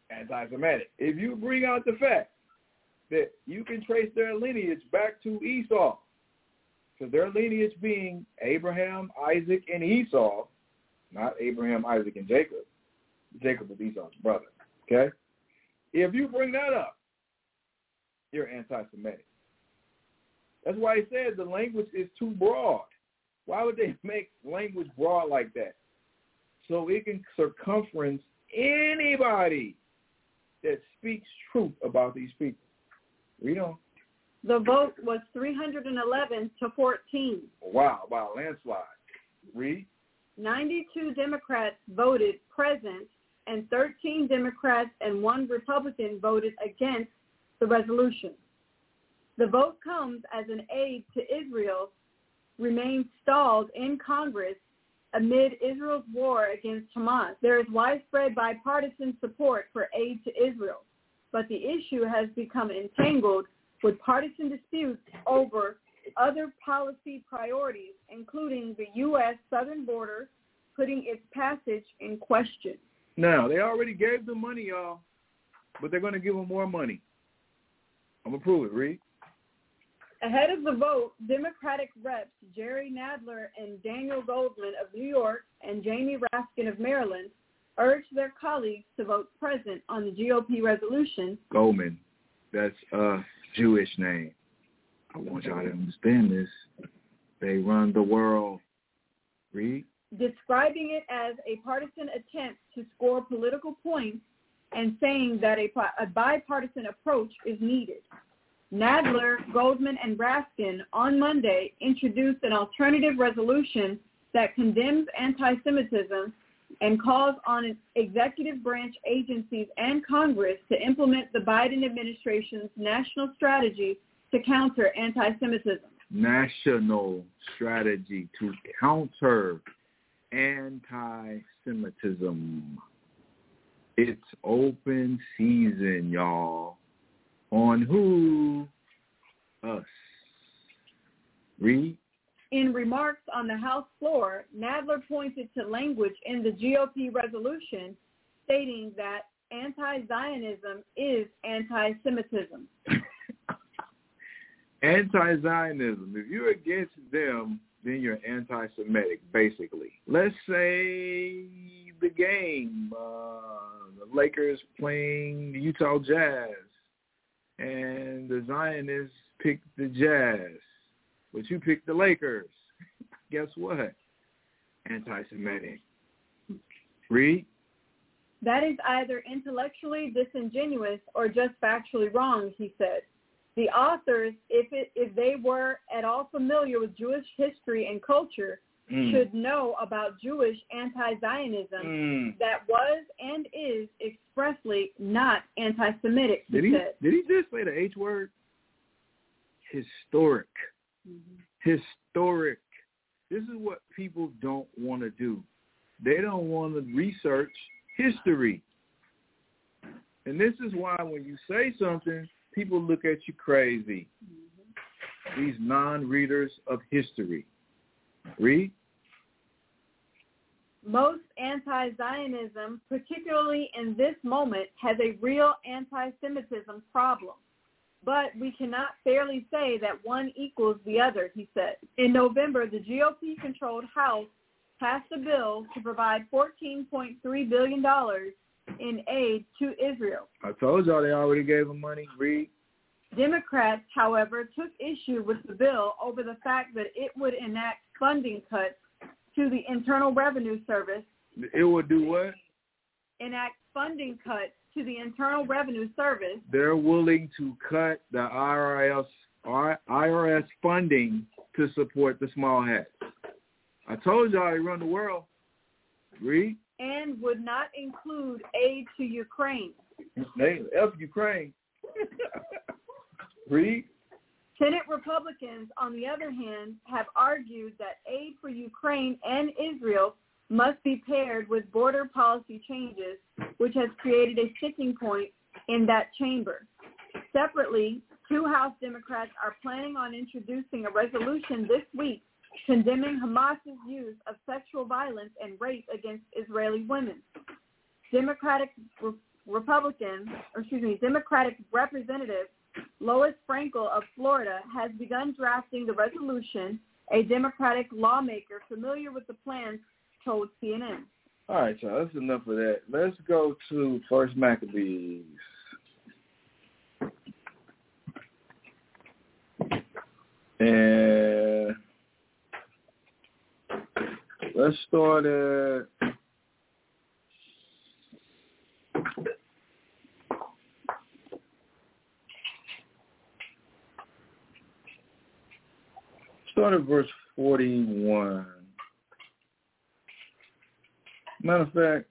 Anti-Semitic. If you bring out the fact that you can trace their lineage back to Esau, so their lineage being Abraham, Isaac, and Esau, not Abraham, Isaac, and Jacob. Jacob was Esau's brother. Okay? If you bring that up, you're anti-Semitic. That's why he said the language is too broad. Why would they make language broad like that? So it can circumference anybody that speaks truth about these people. Read on. The vote was 311 to 14. Wow, wow, landslide. Read. 92 Democrats voted present and 13 Democrats and one Republican voted against the resolution. The vote comes as an aid to Israel remains stalled in Congress amid Israel's war against Hamas. There is widespread bipartisan support for aid to Israel, but the issue has become entangled with partisan disputes over other policy priorities, including the U.S. southern border, putting its passage in question. Now, they already gave them money, y'all, but they're going to give them more money. I'm going to prove it, Read. Ahead of the vote, Democratic reps Jerry Nadler and Daniel Goldman of New York and Jamie Raskin of Maryland urged their colleagues to vote present on the GOP resolution. Goldman, that's a Jewish name. I want y'all to understand this. They run the world. Read. Describing it as a partisan attempt to score political points and saying that a, a bipartisan approach is needed. Nadler, Goldman, and Raskin on Monday introduced an alternative resolution that condemns anti-Semitism and calls on executive branch agencies and Congress to implement the Biden administration's national strategy to counter anti-Semitism. National strategy to counter anti-Semitism. It's open season, y'all. On who? Us. Read. In remarks on the House floor, Nadler pointed to language in the GOP resolution stating that anti-Zionism is anti-Semitism. anti-Zionism. If you're against them, then you're anti-Semitic, basically. Let's say the game, uh, the Lakers playing the Utah Jazz, and the Zionists pick the Jazz, but you picked the Lakers. Guess what? Anti-Semitic. Read. That is either intellectually disingenuous or just factually wrong, he said. The authors, if it, if they were at all familiar with Jewish history and culture, mm. should know about Jewish anti-Zionism mm. that was and is expressly not anti-Semitic. He did he said. did he just say the H word? Historic. Mm-hmm. Historic. This is what people don't want to do. They don't want to research history. And this is why when you say something, people look at you crazy. Mm-hmm. These non-readers of history. Read. Most anti-Zionism, particularly in this moment, has a real anti-Semitism problem. But we cannot fairly say that one equals the other, he said. In November, the GOP-controlled House passed a bill to provide $14.3 billion in aid to Israel. I told y'all they already gave them money. Read. Democrats, however, took issue with the bill over the fact that it would enact funding cuts to the Internal Revenue Service. It would do what? Enact funding cuts to the Internal Revenue Service. They're willing to cut the IRS IRS funding to support the small hats. I told y'all they run the world. Read. And would not include aid to Ukraine. They F Ukraine. Read. Senate Republicans, on the other hand, have argued that aid for Ukraine and Israel must be paired with border policy changes, which has created a sticking point in that chamber. Separately, two House Democrats are planning on introducing a resolution this week condemning Hamas's use of sexual violence and rape against Israeli women. Democratic Re- Republicans, or excuse me, Democratic Representative Lois Frankel of Florida has begun drafting the resolution. A Democratic lawmaker familiar with the plans told CNN. All right, y'all. That's enough of that. Let's go to First Maccabees. And let's start at start at verse 41. Matter of fact,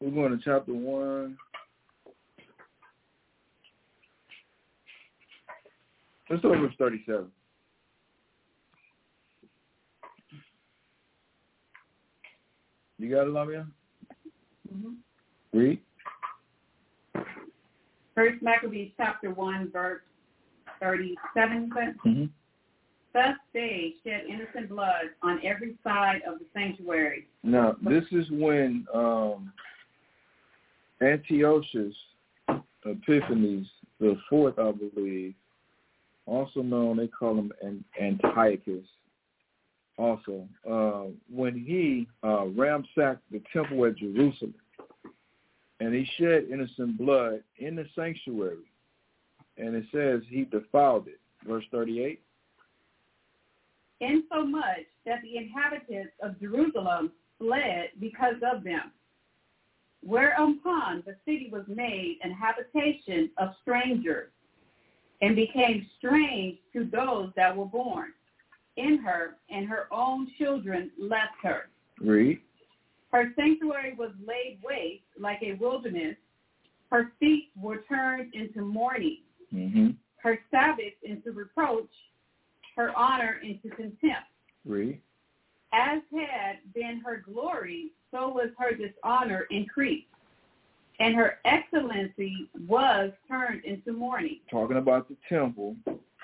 we're going to chapter 1. Let's start with 37. You got it, Lamia? Mm-hmm. Read. First Maccabees chapter 1, verse 37 Mm-hmm. Thus they shed innocent blood on every side of the sanctuary. Now, this is when um, Antiochus Epiphanes the fourth, I believe, also known, they call him An- Antiochus, also, uh, when he uh, ransacked the temple at Jerusalem, and he shed innocent blood in the sanctuary, and it says he defiled it. Verse 38. Insomuch that the inhabitants of Jerusalem fled because of them. Whereupon the city was made an habitation of strangers, and became strange to those that were born in her, and her own children left her. Read. Her sanctuary was laid waste like a wilderness. Her feet were turned into mourning, Mm-hmm. her Sabbath into reproach, her honor into contempt. Read. As had been her glory, so was her dishonor increased, and her excellency was turned into mourning. talking about the temple.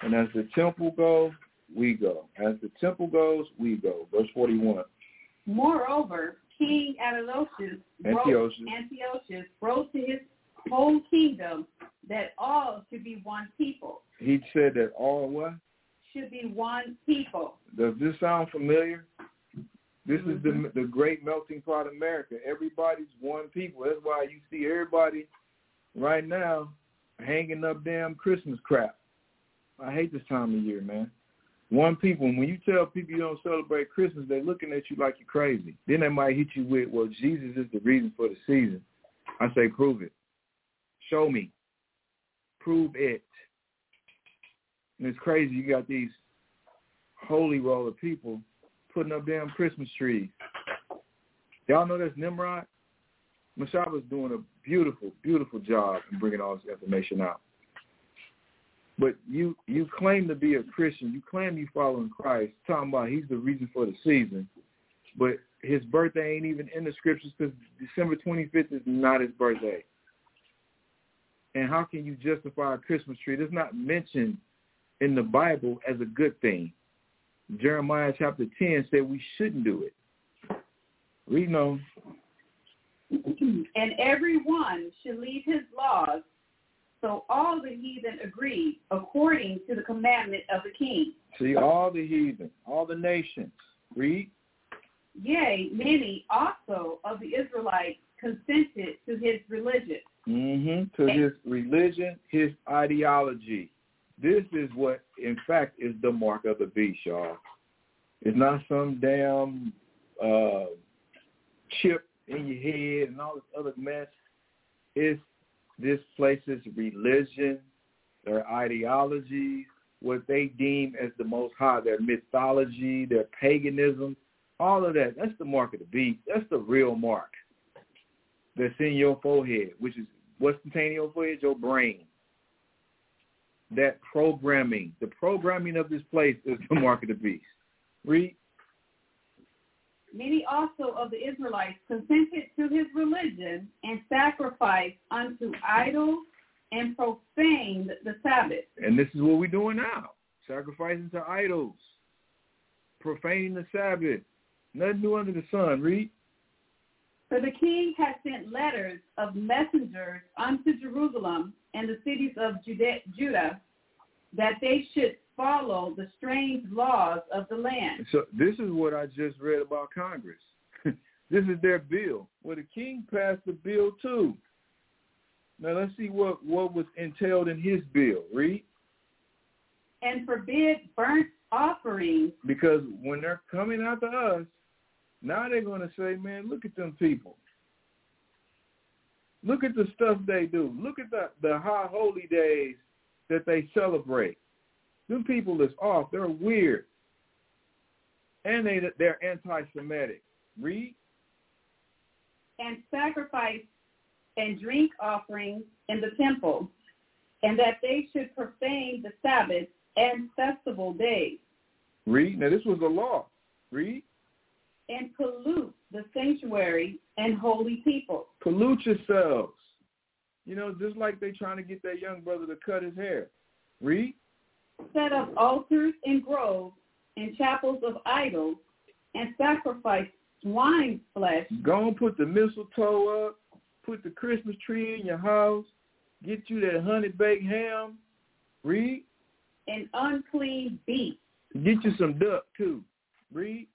And as the temple goes, we go. As the temple goes, we go. Verse 41. Moreover, King Antiochus. Antiochus wrote to his whole kingdom that all should be one people, He said that all what? Should be one people. Does this sound familiar? This is the mm-hmm. the great melting pot of America. Everybody's one people. That's why you see everybody right now hanging up damn Christmas crap. I hate this time of year, man. One people, and when you tell people you don't celebrate Christmas, they're looking at you like you're crazy. Then they might hit you with, well, Jesus is the reason for the season. I say, prove it. Show me. Prove it. And it's crazy. You got these holy roller people putting up damn Christmas trees. Y'all know that's Nimrod? Mashaba's doing a beautiful, beautiful job in bringing all this information out. But you you claim to be a Christian. You claim you follow in Christ, talking about he's the reason for the season. But his birthday ain't even in the scriptures because December 25th is not his birthday. And how can you justify a Christmas tree? It's not mentioned in the Bible as a good thing. Jeremiah chapter 10 said we shouldn't do it. We know. And every one should leave his laws. So all the heathen agreed according to the commandment of the king. See, all the heathen, all the nations. Read. Yea, many also of the Israelites consented to his religion. Mm-hmm. To his religion, his ideology. This is what, in fact, is the mark of the beast, y'all. It's not some damn uh, chip in your head and all this other mess. It's this place's religion, their ideologies, what they deem as the most high, their mythology, their paganism, all of that. That's the mark of the beast. That's the real mark that's in your forehead, which is what's contained in your forehead? Your brain. That programming, the programming of this place is the mark of the beast. Read. Many also of the Israelites consented to his religion and sacrificed unto idols and profaned the Sabbath. And this is what we're doing now. Sacrificing to idols. Profaning the Sabbath. Nothing new under the sun. Read. For the king had sent letters of messengers unto Jerusalem and the cities of Judah, Judah that they should follow the strange laws of the land. So this is what I just read about Congress. this is their bill. Well, the king passed the bill too. Now let's see what, what was entailed in his bill. Read. and forbid burnt offerings. Because when they're coming after us, now they're going to say, man, look at them people. Look at the stuff they do. Look at the, the high holy days that they celebrate. Them people is off. They're weird. And they, they're anti-Semitic. Read. And sacrifice and drink offerings in the temple, and that they should profane the Sabbath and festival days. Read. Now this was the law. Read. And pollute the sanctuary and holy people. Pollute yourselves. You know, just like they trying to get that young brother to cut his hair. Read. Set up altars and groves and chapels of idols and sacrifice swine flesh. Go and put the mistletoe up. Put the Christmas tree in your house. Get you that honey baked ham. Read. And unclean beast. Get you some duck too. Read.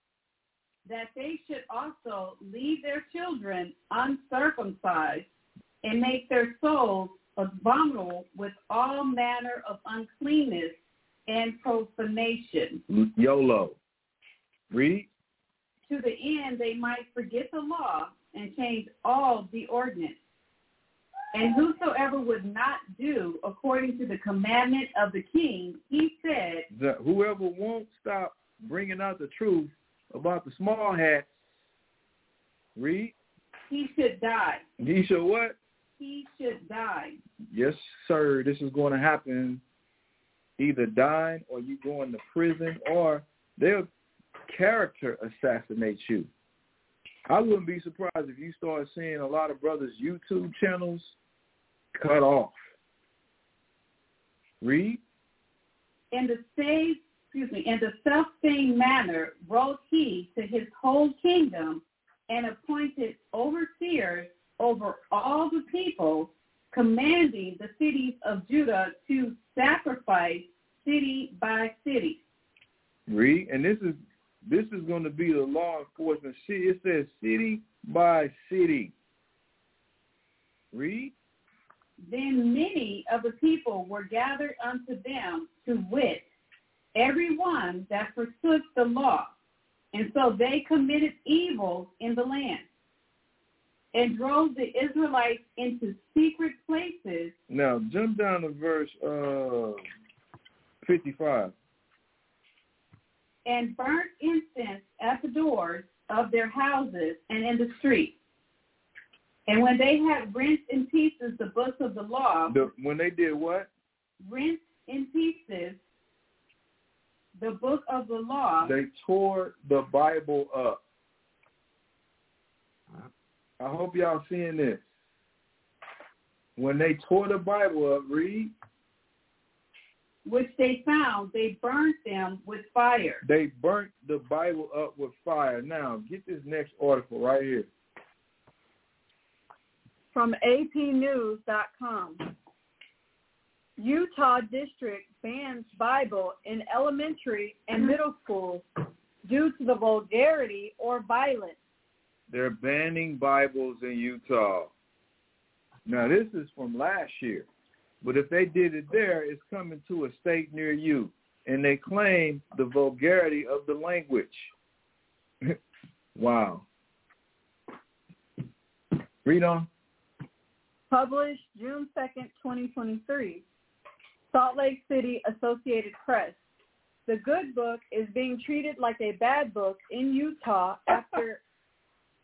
That they should also leave their children uncircumcised and make their souls abominable with all manner of uncleanness and profanation. YOLO. Read. To the end they might forget the law and change all the ordinance. And whosoever would not do according to the commandment of the king, he said, that whoever won't stop bringing out the truth about the small hats, read. He should die. He should what? He should die. Yes, sir. This is going to happen. Either dying or you going to prison or they'll character assassinate you. I wouldn't be surprised if you start seeing a lot of brothers' YouTube channels cut off. Read. In the same, excuse me, in the self same manner wrote he to his whole kingdom and appointed overseers over all the people, commanding the cities of Judah to sacrifice city by city. Read. And this is this is going to be the law enforcement. See, it says city by city. Read. Then many of the people were gathered unto them to wit, every one that forsook the law. And so they committed evil in the land and drove the Israelites into secret places. Now, jump down to verse uh, 55 and burnt incense at the doors of their houses and in the streets. And when they had rent in pieces the books of the law, the, when they did what? Rent in pieces the book of the law. They tore the Bible up. I hope y'all seeing this. When they tore the Bible up, read which they found, they burnt them with fire. They burnt the Bible up with fire. Now, get this next article right here. From apnews.com. Utah district bans Bible in elementary and mm-hmm. middle schools due to the vulgarity or violence. They're banning Bibles in Utah. Now, this is from last year. But if they did it there, it's coming to a state near you. And they claim the vulgarity of the language. wow. Read on. Published June 2nd, 2023. Salt Lake City Associated Press. The good book is being treated like a bad book in Utah after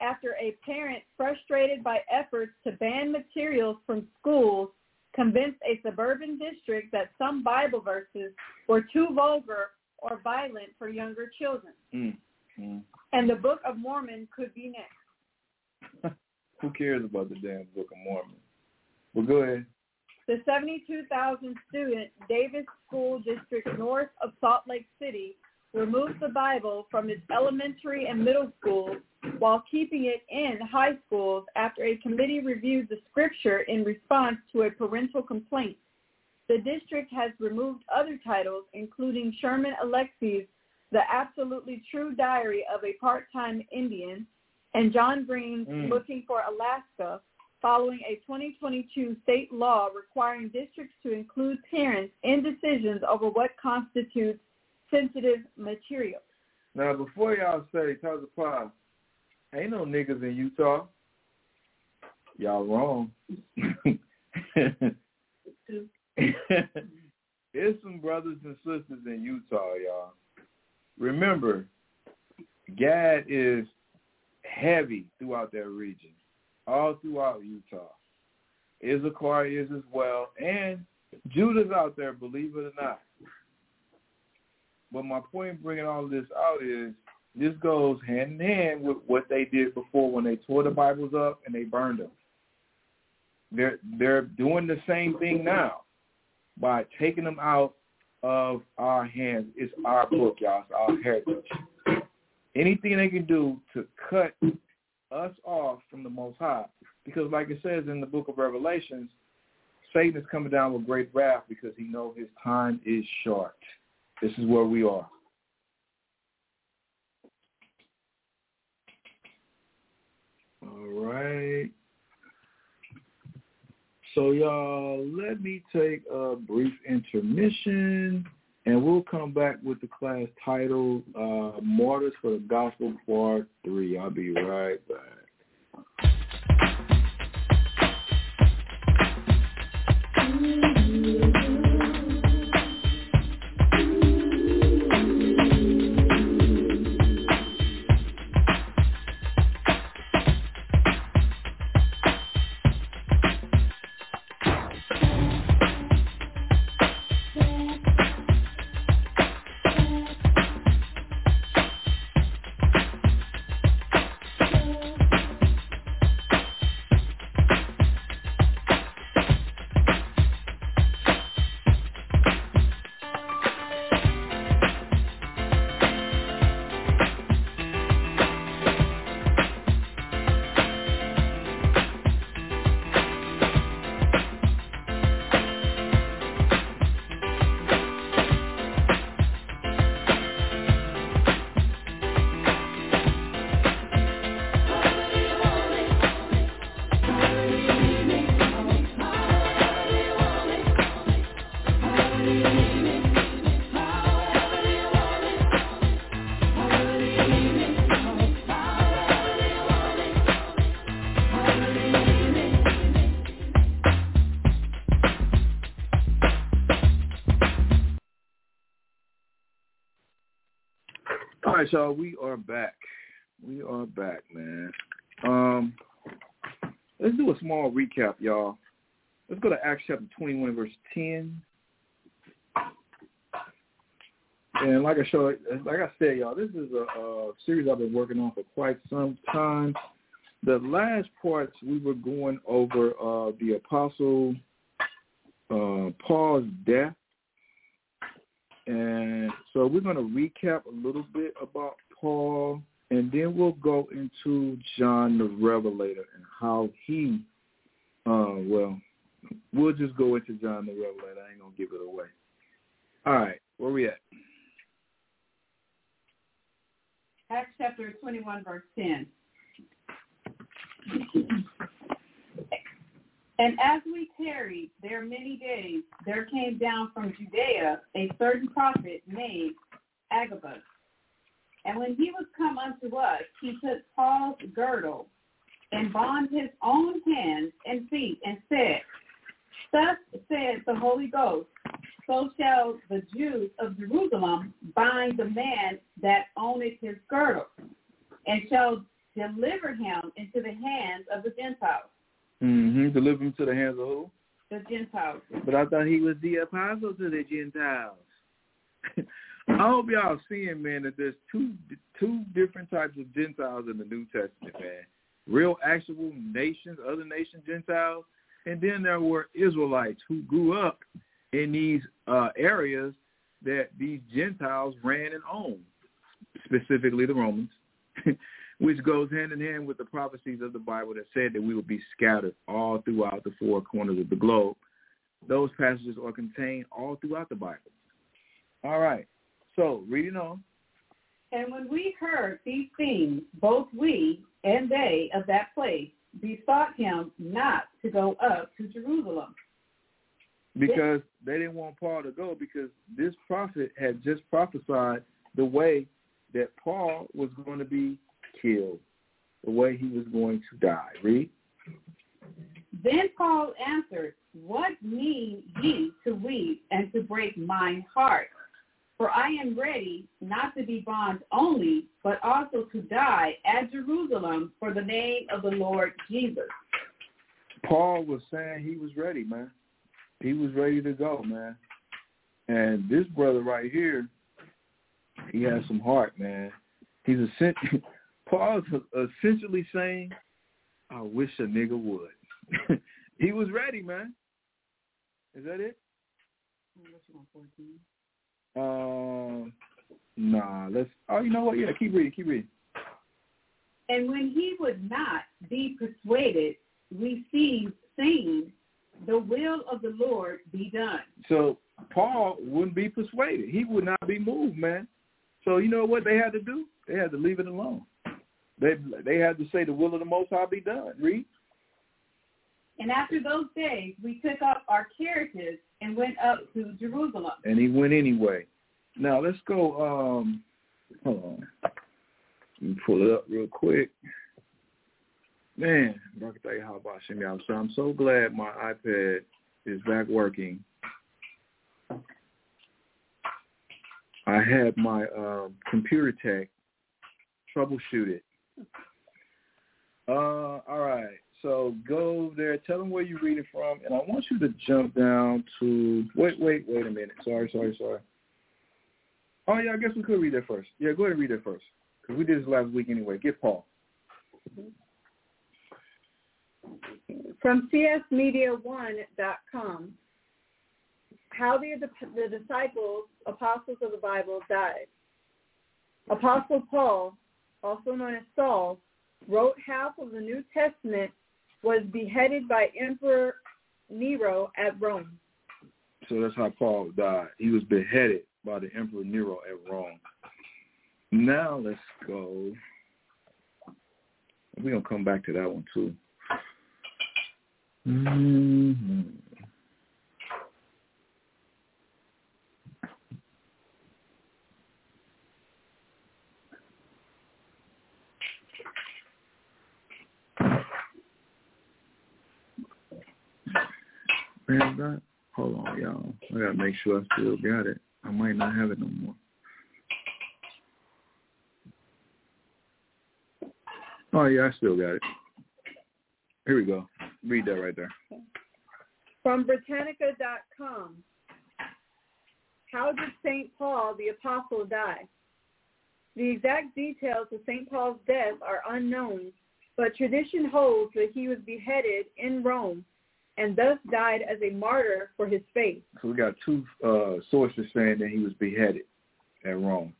after a parent frustrated by efforts to ban materials from schools convinced a suburban district that some Bible verses were too vulgar or violent for younger children. Mm. Mm. And the Book of Mormon could be next. Who cares about the damn Book of Mormon? Well, go ahead. The 72,000 student Davis School District north of Salt Lake City removed the Bible from its elementary and middle schools while keeping it in high schools after a committee reviewed the scripture in response to a parental complaint. The district has removed other titles, including Sherman Alexie's The Absolutely True Diary of a Part-Time Indian and John Green's Mm. Looking for Alaska, following a 2022 state law requiring districts to include parents in decisions over what constitutes sensitive material. Now, before y'all say, Taza Pie, ain't no niggas in Utah. Y'all wrong. There's some brothers and sisters in Utah, y'all. Remember, Gad is heavy throughout that region, all throughout Utah. Issachar is as well, and Judah's out there, believe it or not. But my point in bringing all this out is this goes hand in hand with what they did before when they tore the Bibles up and they burned them. They're they're doing the same thing now by taking them out of our hands. It's our book, y'all. It's our heritage. Anything they can do to cut us off from the Most High, because like it says in the book of Revelations, Satan is coming down with great wrath because he knows his time is short. This is where we are. All right. So y'all, let me take a brief intermission, and we'll come back with the class titled uh, "Martyrs for the Gospel Part 3. I'll be right back. Y'all, we are back. We are back, man. Um, let's do a small recap, y'all. Let's go to Acts chapter 21, verse 10. And like I showed, like I said, y'all, this is a, a series I've been working on for quite some time. The last parts we were going over uh, the apostle uh, Paul's death, and so we're going to recap a little bit about Paul, and then we'll go into John the Revelator and how he, uh, well, we'll just go into John the Revelator. I ain't going to give it away. All right, where we at? Acts chapter 21, verse 10. And as we tarried there many days, there came down from Judea a certain prophet named Agabus. And when he was come unto us, he took Paul's girdle and bound his own hands and feet and said, Thus said the Holy Ghost, so shall the Jews of Jerusalem bind the man that owneth his girdle, and shall deliver him into the hands of the Gentiles. Mm-hmm. Deliver him to the hands of who? The Gentiles. But I thought he was the apostle to the Gentiles. I hope y'all seeing, man, that there's two two different types of Gentiles in the New Testament, man. Real actual nations, other nation Gentiles, and then there were Israelites who grew up in these uh, areas that these Gentiles ran and owned, specifically the Romans, which goes hand in hand with the prophecies of the Bible that said that we would be scattered all throughout the four corners of the globe. Those passages are contained all throughout the Bible. All right. So, reading on. And when we heard these things, both we and they of that place, besought him not to go up to Jerusalem. Because they didn't want Paul to go because this prophet had just prophesied the way that Paul was going to be killed, the way he was going to die. Read. Then Paul answered, What mean ye to weep and to break mine heart? For I am ready not to be bond only, but also to die at Jerusalem for the name of the Lord Jesus. Paul was saying he was ready, man. He was ready to go, man. And this brother right here, he has some heart, man. He's essentially, Paul's essentially saying, I wish a nigga would. he was ready, man. Is that it? Uh, nah, let's. Oh, you know what? Yeah, keep reading. Keep reading. And when he would not be persuaded, received, saying, "The will of the Lord be done." So Paul wouldn't be persuaded. He would not be moved, man. So you know what they had to do? They had to leave it alone. They they had to say, "The will of the Most High be done." Read. And after those days, we took up our carriages and went up to Jerusalem. And he went anyway. Now let's go. Um, hold on. Let me pull it up real quick. Man, how about I'm so I'm so glad my iPad is back working. I had my um, computer tech troubleshoot it. Uh, all right. So go there. Tell them where you're reading from, and I want you to jump down to. Wait, wait, wait a minute. Sorry, sorry, sorry. Oh yeah, I guess we could read that first. Yeah, go ahead and read that first because we did this last week anyway. Get Paul. From csmedia1.com. How the, the disciples, apostles of the Bible, died. Apostle Paul, also known as Saul, wrote half of the New Testament was beheaded by Emperor Nero at Rome. So that's how Paul died. He was beheaded by the Emperor Nero at Rome. Now let's go. We're going to come back to that one too. Mm-hmm. Hold on, y'all. I gotta make sure I still got it. I might not have it no more. Oh yeah, I still got it. Here we go. Read that right there. From Britannica.com. How did St. Paul the Apostle die? The exact details of St. Paul's death are unknown, but tradition holds that he was beheaded in Rome and thus died as a martyr for his faith. So we got two uh, sources saying that he was beheaded at Rome,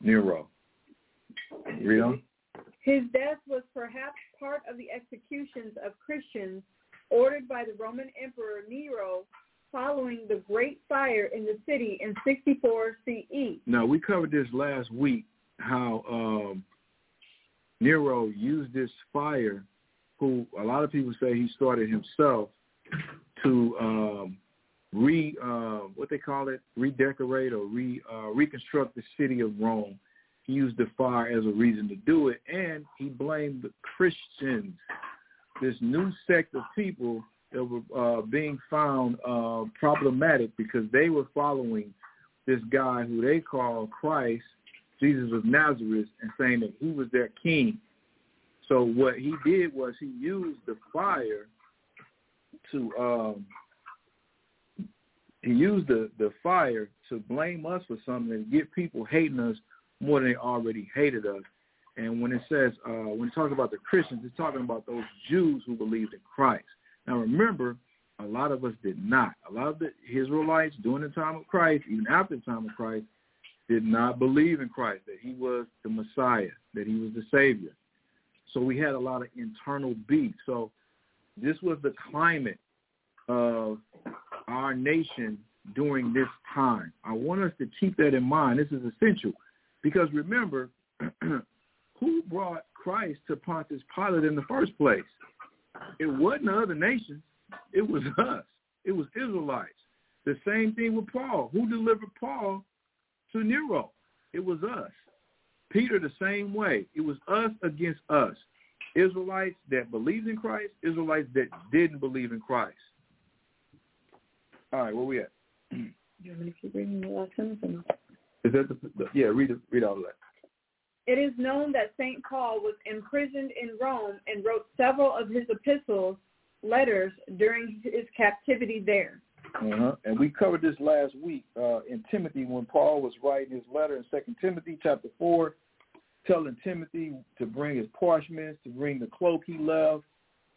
Nero. Read on. His death was perhaps part of the executions of Christians ordered by the Roman Emperor Nero following the Great Fire in the city in 64 CE. Now, we covered this last week, how um, Nero used this fire, who a lot of people say he started himself, to um, re uh, what they call it, redecorate or re uh, reconstruct the city of Rome. He used the fire as a reason to do it, and he blamed the Christians, this new sect of people that were uh, being found uh, problematic because they were following this guy who they call Christ, Jesus of Nazareth, and saying that he was their king. So what he did was he used the fire to um, the the fire to blame us for something and get people hating us more than they already hated us. And when it says uh, when it talks about the Christians, it's talking about those Jews who believed in Christ. Now remember, a lot of us did not. A lot of the Israelites during the time of Christ, even after the time of Christ, did not believe in Christ, that he was the Messiah, that he was the Savior. So we had a lot of internal beef. So this was the climate of our nation during this time. I want us to keep that in mind. This is essential because remember, who brought Christ to Pontius Pilate in the first place? It wasn't other nations. It was us. It was Israelites. The same thing with Paul. Who delivered Paul to Nero? It was us. Peter the same way. It was us against us. Israelites that believed in Christ, Israelites that didn't believe in Christ. All right, where we at? You want me to keep reading the last sentence? Is that the, the yeah? Read it. Read all of that. It is known that St. Paul was imprisoned in Rome and wrote several of his epistles, letters, during his captivity there. Uh-huh. And we covered this last week uh, in Timothy when Paul was writing his letter in Second Timothy chapter four, telling Timothy to bring his parchments, to bring the cloak he left,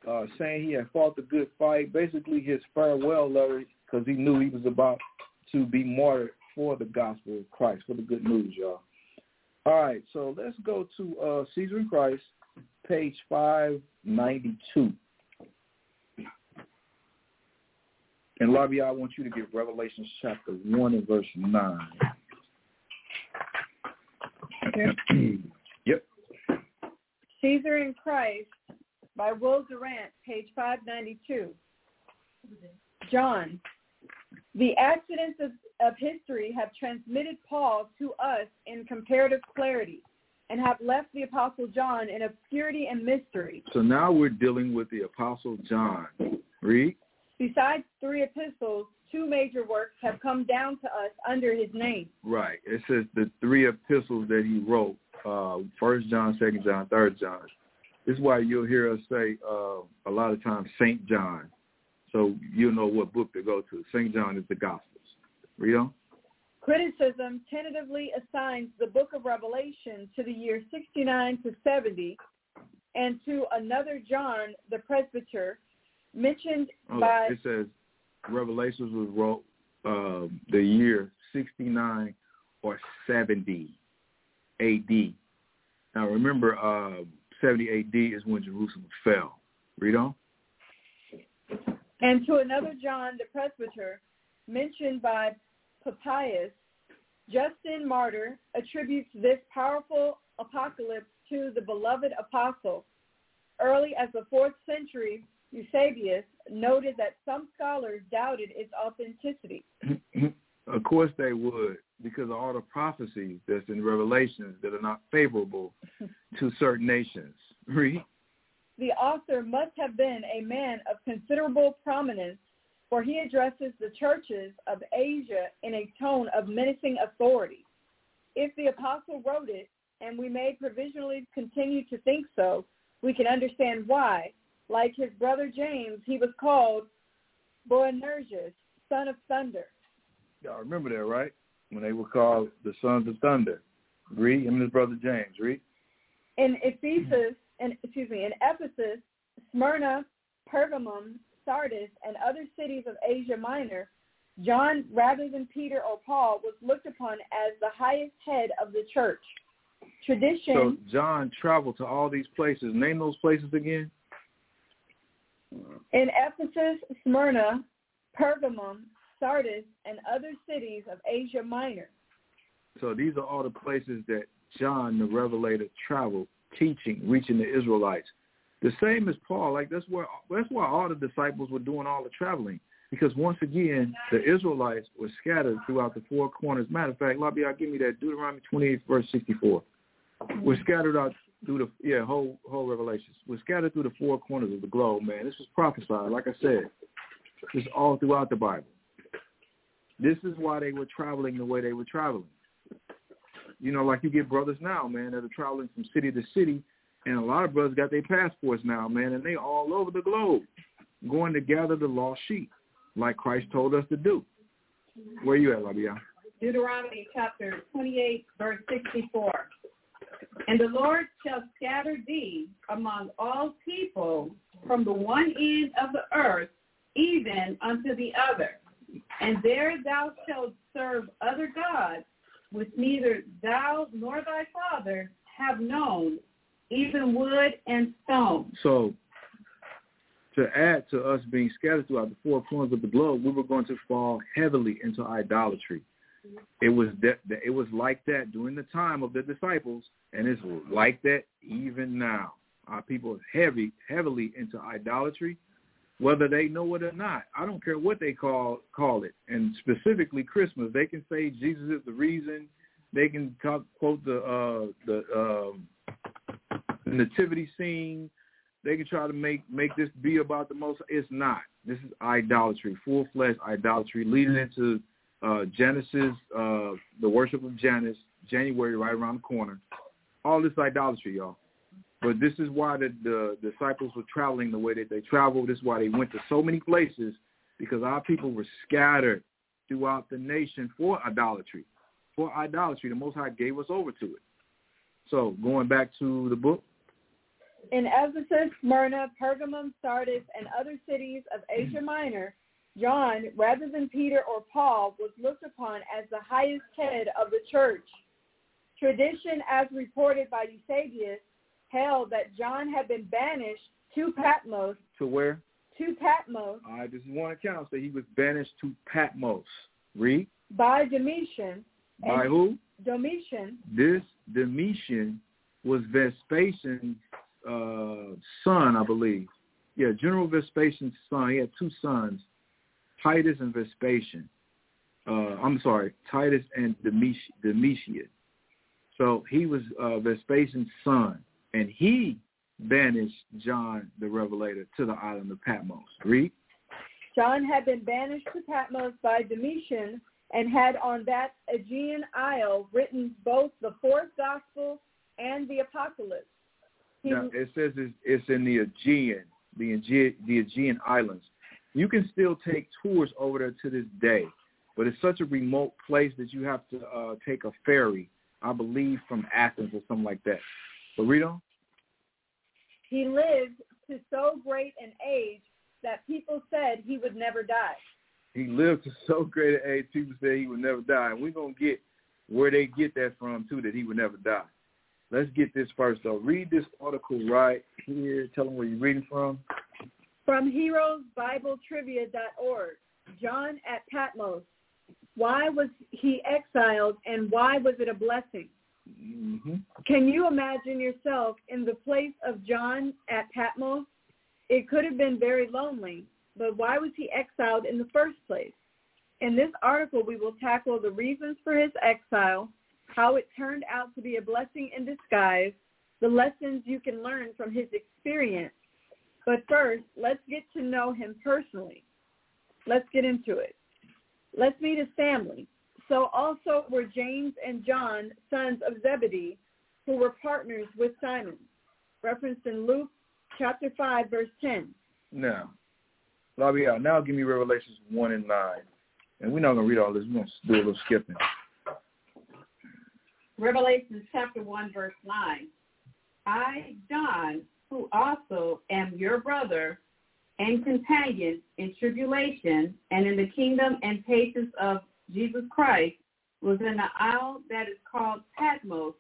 uh, saying he had fought the good fight. Basically, his farewell letter because he knew he was about to be martyred for the gospel of Christ, for the good news, y'all. All right, so let's go to uh, Caesar and Christ, page 592. And Lobby, I want you to get Revelation chapter 1 and verse 9. yep. Caesar and Christ by Will Durant, page 592. John, the accidents of, of history have transmitted Paul to us in comparative clarity and have left the Apostle John in obscurity and mystery. So now we're dealing with the Apostle John. Read. Besides three epistles, two major works have come down to us under his name. Right. It says the three epistles that he wrote, uh, First John, Second John, Third John. This is why you'll hear us say uh, a lot of times Saint John. So you'll know what book to go to. Saint John is the Gospels. Read on. Criticism tentatively assigns the book of Revelation to the year 69 to 70 and to another John, the presbyter, mentioned Oh, by it says Revelations was wrote uh, the year 69 or 70 A.D. Now remember, uh, 70 A.D. is when Jerusalem fell. Read on. and to another John, the presbyter, mentioned by Papias. Justin Martyr attributes this powerful apocalypse to the beloved apostle. Early as the fourth century, Eusebius noted that some scholars doubted its authenticity. of course they would, because of all the prophecies that's in Revelations that are not favorable to certain nations. Read. The author must have been a man of considerable prominence, for he addresses the churches of Asia in a tone of menacing authority. If the apostle wrote it, and we may provisionally continue to think so, we can understand why, like his brother James, he was called Boanerges, son of thunder. Y'all remember that, right? When they were called the sons of thunder. Read. Him and his brother James. Read. In Ephesus, and excuse me, in Ephesus, Smyrna, Pergamum, Sardis, and other cities of Asia Minor, John, rather than Peter or Paul, was looked upon as the highest head of the church. Tradition. So John traveled to all these places. Name those places again. In Ephesus, Smyrna, Pergamum, Sardis, and other cities of Asia Minor. So these are all the places that John the Revelator traveled, teaching, reaching the Israelites. The same as Paul. Like that's where that's why all the disciples were doing all the traveling. Because once again, the Israelites were scattered throughout the four corners. Matter of fact, Labia, give me that Deuteronomy 28, verse 64. We're scattered out through the yeah whole whole Revelations. We're scattered through the four corners of the globe, man. This was prophesied, like I said. It's all throughout the Bible. This is why they were traveling the way they were traveling. You know, like you get brothers now, man, that are traveling from city to city, and a lot of brothers got their passports now, man, and they all over the globe, going to gather the lost sheep, like Christ told us to do. Where you at, Labia? Deuteronomy chapter 28, verse 64. And the Lord shall scatter thee among all people from the one end of the earth even unto the other. And there thou shalt serve other gods, which neither thou nor thy father have known, even wood and stone. So to add to us being scattered throughout the four corners of the globe, we were going to fall heavily into idolatry. Mm-hmm. It was that it was like that during the time of the disciples, and it's like that even now. Our people are heavy, heavily into idolatry, whether they know it or not. I don't care what they call call it, and specifically Christmas. They can say Jesus is the reason. They can talk, quote the uh, the uh, nativity scene. They can try to make make this be about the most. It's not. This is idolatry, full fledged idolatry, leading into uh, Genesis, uh, the worship of Janus, January right around the corner. All this idolatry, y'all. But this is why the, the disciples were traveling the way that they traveled. This is why they went to so many places because our people were scattered throughout the nation for idolatry. For idolatry, the Most High gave us over to it. So going back to the book. In Ephesus, Smyrna, Pergamum, Sardis, and other cities of Asia Minor, John, rather than Peter or Paul, was looked upon as the highest head of the church. Tradition, as reported by Eusebius, held that John had been banished to Patmos. To where? To Patmos. All right, this is one account that he was banished to Patmos. Read. By Domitian. By who? Domitian. This Domitian was Vespasian's uh, son, I believe. Yeah, General Vespasian's son. He had two sons, Titus and Vespasian. Uh, I'm sorry, Titus and Domitian. So he was uh, Vespasian's son, and he banished John the Revelator to the island of Patmos. Read. John had been banished to Patmos by Domitian and had on that Aegean isle written both the fourth gospel and the apocalypse. He, now, it says it's, it's in the Aegean, the Aegean, the Aegean Islands. You can still take tours over there to this day, but it's such a remote place that you have to uh, take a ferry, I believe, from Athens or something like that. But read on. He lived to so great an age that people said he would never die. He lived to so great an age, people said he would never die. And we're going to get where they get that from, too, that he would never die. Let's get this first, though. Read this article right here. Tell them where you're reading from. From heroesbibletrivia.org. John at Patmos. Why was he exiled and why was it a blessing? Mm-hmm. Can you imagine yourself in the place of John at Patmos? It could have been very lonely, but why was he exiled in the first place? In this article, we will tackle the reasons for his exile, how it turned out to be a blessing in disguise, the lessons you can learn from his experience. But first, let's get to know him personally. Let's get into it. Let's meet his family. So also were James and John, sons of Zebedee, who were partners with Simon, referenced in Luke chapter 5, verse 10. Now, Labia, now give me Revelations 1 and 9. And we're not going to read all this. We're going to do a little skipping. Revelation chapter 1, verse 9. I, John, who also am your brother and companion in tribulation and in the kingdom and patience of Jesus Christ, was in the isle that is called Patmos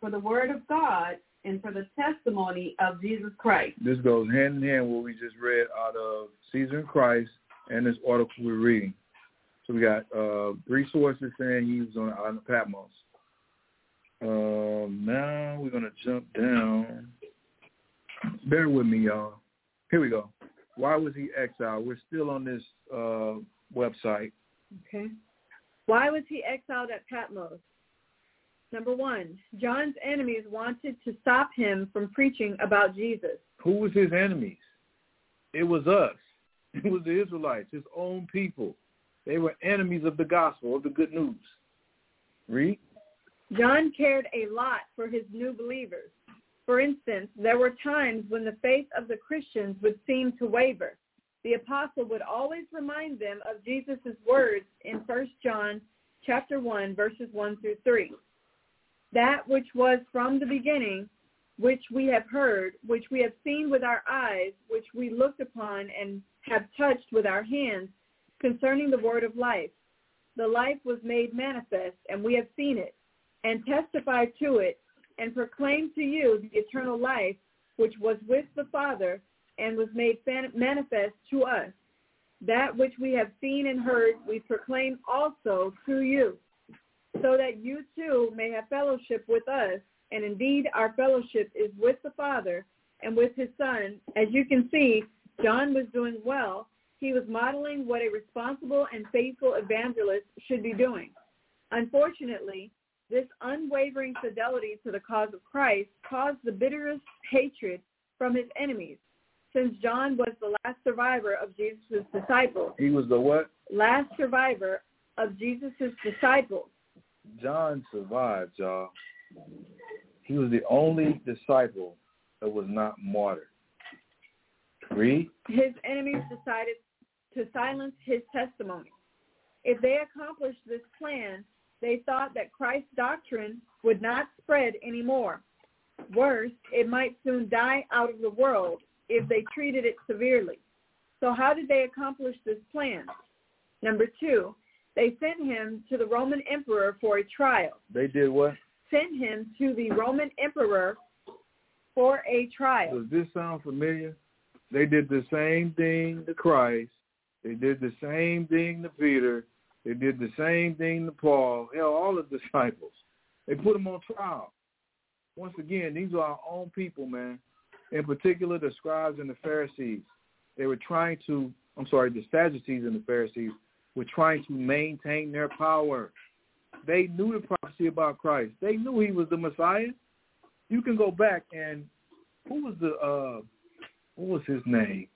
for the word of God and for the testimony of Jesus Christ. This goes hand in hand with what we just read out of Caesar and Christ and this article we're reading. So we got uh, three sources saying he was on the island of Patmos. Um, now we're gonna jump down. Bear with me, y'all. Here we go. Why was he exiled? We're still on this uh, website. Okay. Why was he exiled at Patmos? Number one, John's enemies wanted to stop him from preaching about Jesus. Who was his enemies? It was us. It was the Israelites, his own people. They were enemies of the gospel, of the good news. Read. John cared a lot for his new believers. For instance, there were times when the faith of the Christians would seem to waver. The apostle would always remind them of Jesus' words in 1 John chapter 1, verses 1 through 3. That which was from the beginning, which we have heard, which we have seen with our eyes, which we looked upon and have touched with our hands, concerning the word of life. The life was made manifest, and we have seen it and testify to it and proclaim to you the eternal life which was with the Father and was made manifest to us. That which we have seen and heard we proclaim also to you, so that you too may have fellowship with us. And indeed our fellowship is with the Father and with his son. As you can see, John was doing well. He was modeling what a responsible and faithful evangelist should be doing. Unfortunately, this unwavering fidelity to the cause of Christ caused the bitterest hatred from his enemies, since John was the last survivor of Jesus' disciples. He was the what? Last survivor of Jesus' disciples. John survived, y'all. He was the only disciple that was not martyred. Read. His enemies decided to silence his testimony. If they accomplished this plan, they thought that Christ's doctrine would not spread anymore. Worse, it might soon die out of the world if they treated it severely. So how did they accomplish this plan? Number two, they sent him to the Roman emperor for a trial. They did what? Sent him to the Roman emperor for a trial. Does this sound familiar? They did the same thing to Christ. They did the same thing to Peter. They did the same thing to Paul. Hell, all the disciples. They put them on trial. Once again, these are our own people, man. In particular, the scribes and the Pharisees. They were trying to, I'm sorry, the Sadducees and the Pharisees were trying to maintain their power. They knew the prophecy about Christ. They knew he was the Messiah. You can go back and who was the uh what was his name?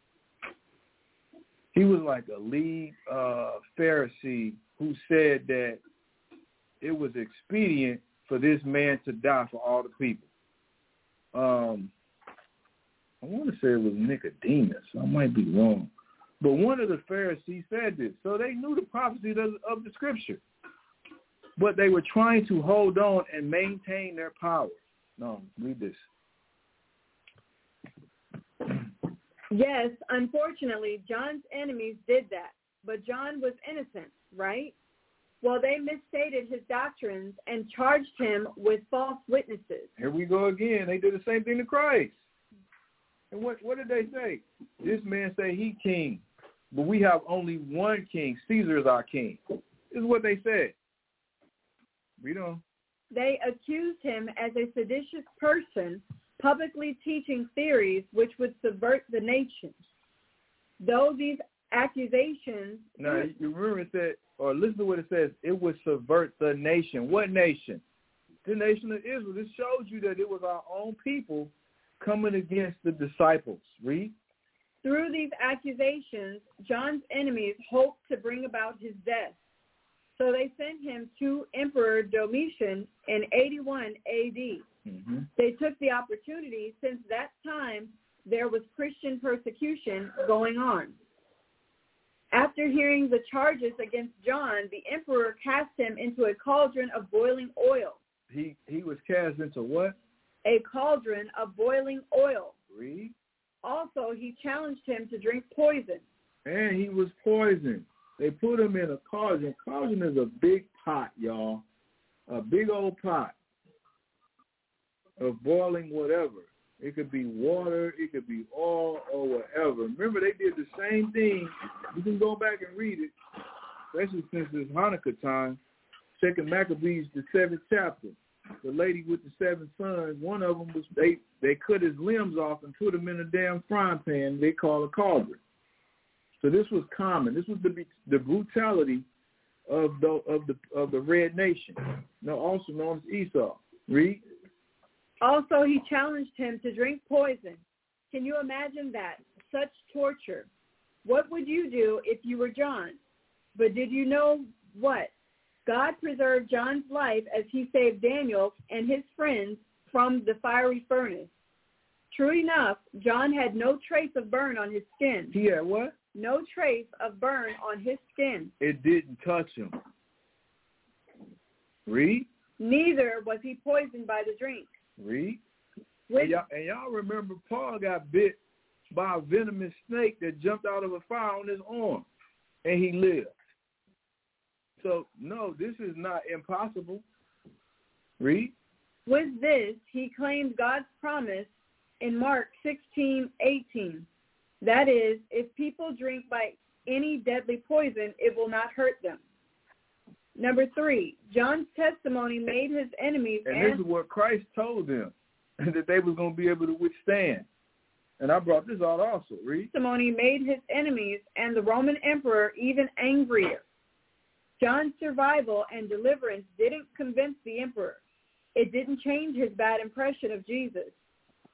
He was like a lead uh Pharisee who said that it was expedient for this man to die for all the people. Um I want to say it was Nicodemus. I might be wrong. But one of the Pharisees said this. So they knew the prophecy of, of the scripture. But they were trying to hold on and maintain their power. No, read this. Yes, unfortunately, John's enemies did that. But John was innocent, right? Well, they misstated his doctrines and charged him with false witnesses. Here we go again. They did the same thing to Christ. And what what did they say? This man say he king, but we have only one king. Caesar is our king. This is what they said. Read on. They accused him as a seditious person, publicly teaching theories which would subvert the nation. Though these accusations... Now, you remember it said, or listen to what it says, it would subvert the nation. What nation? The nation of Israel. This shows you that it was our own people coming against the disciples. Read. Through these accusations, John's enemies hoped to bring about his death. So they sent him to Emperor Domitian in 81 AD. Mm-hmm. They took the opportunity since that time there was Christian persecution going on. After hearing the charges against John, the emperor cast him into a cauldron of boiling oil. He he was cast into what? A cauldron of boiling oil. Read. Also, he challenged him to drink poison. And he was poisoned. They put him in a cauldron. Cauldron is a big pot, y'all. A big old pot of boiling whatever. It could be water, it could be oil or whatever. Remember, they did the same thing. You can go back and read it, especially since it's Hanukkah time. Second Maccabees, the seventh chapter. The lady with the seven sons, one of them was they they cut his limbs off and put him in a damn frying pan. They call a cauldron. So this was common. This was the the brutality of the of the of the red nation, no, also known as Esau. Read. Also, he challenged him to drink poison. Can you imagine that? Such torture. What would you do if you were John? But did you know what? God preserved John's life as he saved Daniel and his friends from the fiery furnace. True enough, John had no trace of burn on his skin. He had what? No trace of burn on his skin. It didn't touch him. Read. Neither was he poisoned by the drink. Read. And, y'all, and y'all remember Paul got bit by a venomous snake that jumped out of a fire on his arm, and he lived. So, no, this is not impossible. Read. With this, he claimed God's promise in Mark 16, 18. That is, if people drink by any deadly poison, it will not hurt them. Number three, John's testimony made his enemies. And this is what Christ told them that they was going to be able to withstand. And I brought this out also. Read. Testimony made his enemies and the Roman emperor even angrier. John's survival and deliverance didn't convince the emperor. It didn't change his bad impression of Jesus.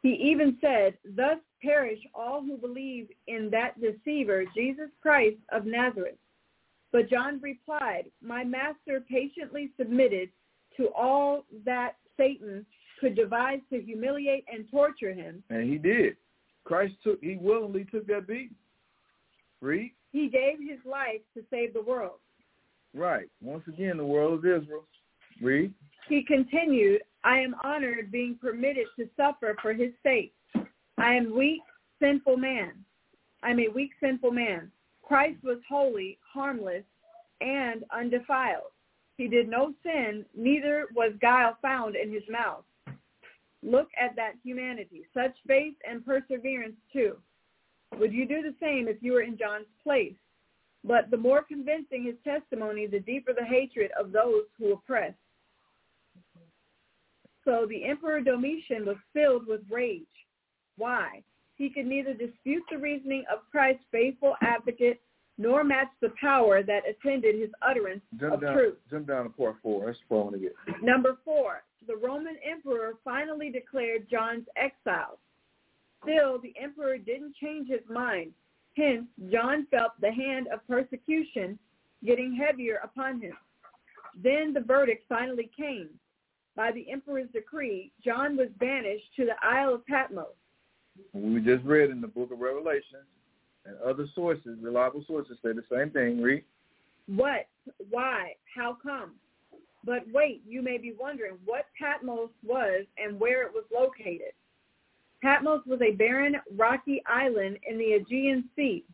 He even said, thus perish all who believe in that deceiver, Jesus Christ of Nazareth. But John replied, my master patiently submitted to all that Satan could devise to humiliate and torture him. And he did. Christ took, he willingly took that beat. Read. He gave his life to save the world. Right. Once again, the world is Israel. Read. He continued, I am honored being permitted to suffer for his sake. I am weak, sinful man. I'm a weak, sinful man. Christ was holy, harmless, and undefiled. He did no sin, neither was guile found in his mouth. Look at that humanity, such faith and perseverance too. Would you do the same if you were in John's place? But the more convincing his testimony, the deeper the hatred of those who oppress. So the Emperor Domitian was filled with rage. Why? He could neither dispute the reasoning of Christ's faithful advocate nor match the power that attended his utterance jump of down, truth. Jump down to part four. That's what I want to get. Number four, the Roman emperor finally declared John's exile. Still, the emperor didn't change his mind. Hence, John felt the hand of persecution getting heavier upon him. Then the verdict finally came. By the emperor's decree, John was banished to the Isle of Patmos. We just read in the book of Revelation and other sources, reliable sources, say the same thing. Read. What? Why? How come? But wait, you may be wondering what Patmos was and where it was located. Patmos was a barren, rocky island in the Aegean Sea.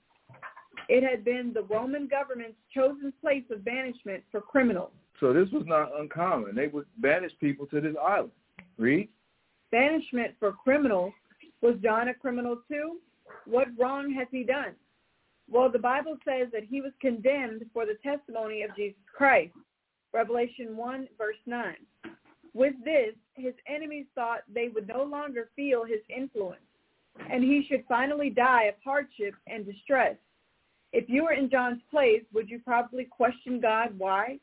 It had been the Roman government's chosen place of banishment for criminals. So this was not uncommon. They would banish people to this island. Read. Banishment for criminals. Was John a criminal too? What wrong has he done? Well, the Bible says that he was condemned for the testimony of Jesus Christ. Revelation 1, verse 9. With this, his enemies thought they would no longer feel his influence, and he should finally die of hardship and distress. If you were in John's place, would you probably question God why?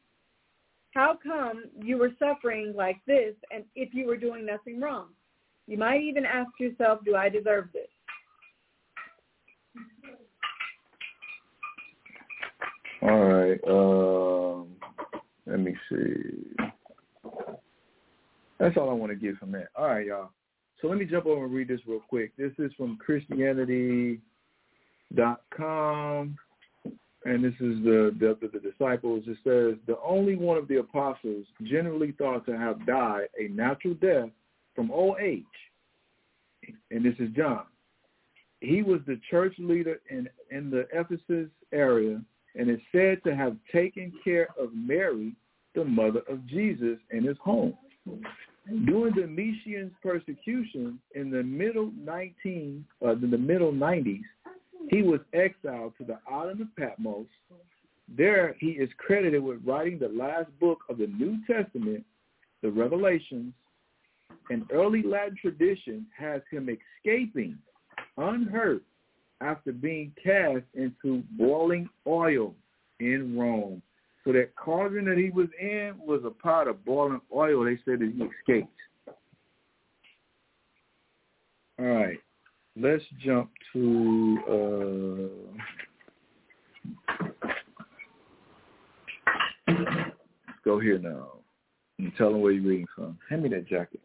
How come you were suffering like this and if you were doing nothing wrong? You might even ask yourself, do I deserve this? All right. Um, let me see. That's all I want to get from that. All right, y'all. So let me jump over and read this real quick. This is from Christianity.com, and this is the the, the disciples. It says the only one of the apostles generally thought to have died a natural death from old age, and this is John. He was the church leader in in the Ephesus area, and is said to have taken care of Mary, the mother of Jesus, in his home. During Domitian's persecution in the middle 19, uh, in the middle 90s, he was exiled to the island of Patmos. There, he is credited with writing the last book of the New Testament, the Revelations. An early Latin tradition has him escaping unhurt after being cast into boiling oil in Rome. So that cauldron that he was in was a pot of boiling oil. They said that he escaped. All right. Let's jump to uh let's go here now. And tell them where you're reading from. Hand me that jacket.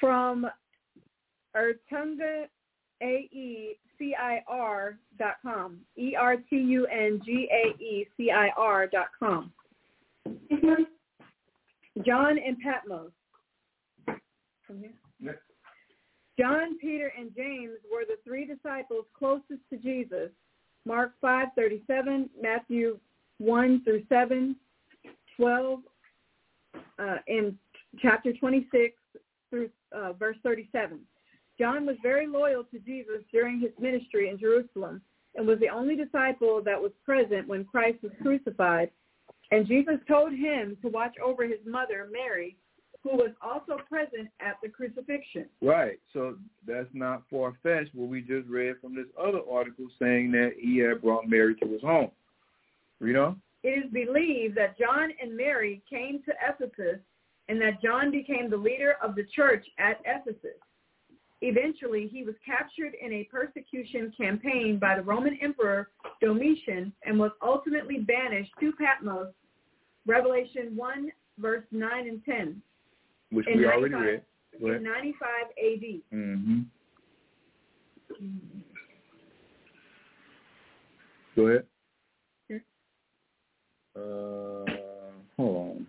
From Ertunga A-E-C-I-R dot com. E-R-T-U-N-G-A-E-C-I-R dot com. John and Patmos. John, Peter, and James were the three disciples closest to Jesus. Mark 5:37, Matthew 1 through 7, 12, uh, in chapter 26 through uh, verse 37. John was very loyal to Jesus during his ministry in Jerusalem and was the only disciple that was present when Christ was crucified. And Jesus told him to watch over his mother, Mary, who was also present at the crucifixion. Right. So that's not far fetched what we just read from this other article saying that he had brought Mary to his home. You know? It is believed that John and Mary came to Ephesus and that John became the leader of the church at Ephesus. Eventually, he was captured in a persecution campaign by the Roman Emperor Domitian and was ultimately banished to Patmos, Revelation 1, verse 9 and 10. Which we already read. In 95 AD. Mm-hmm. Go ahead. Uh, hold on.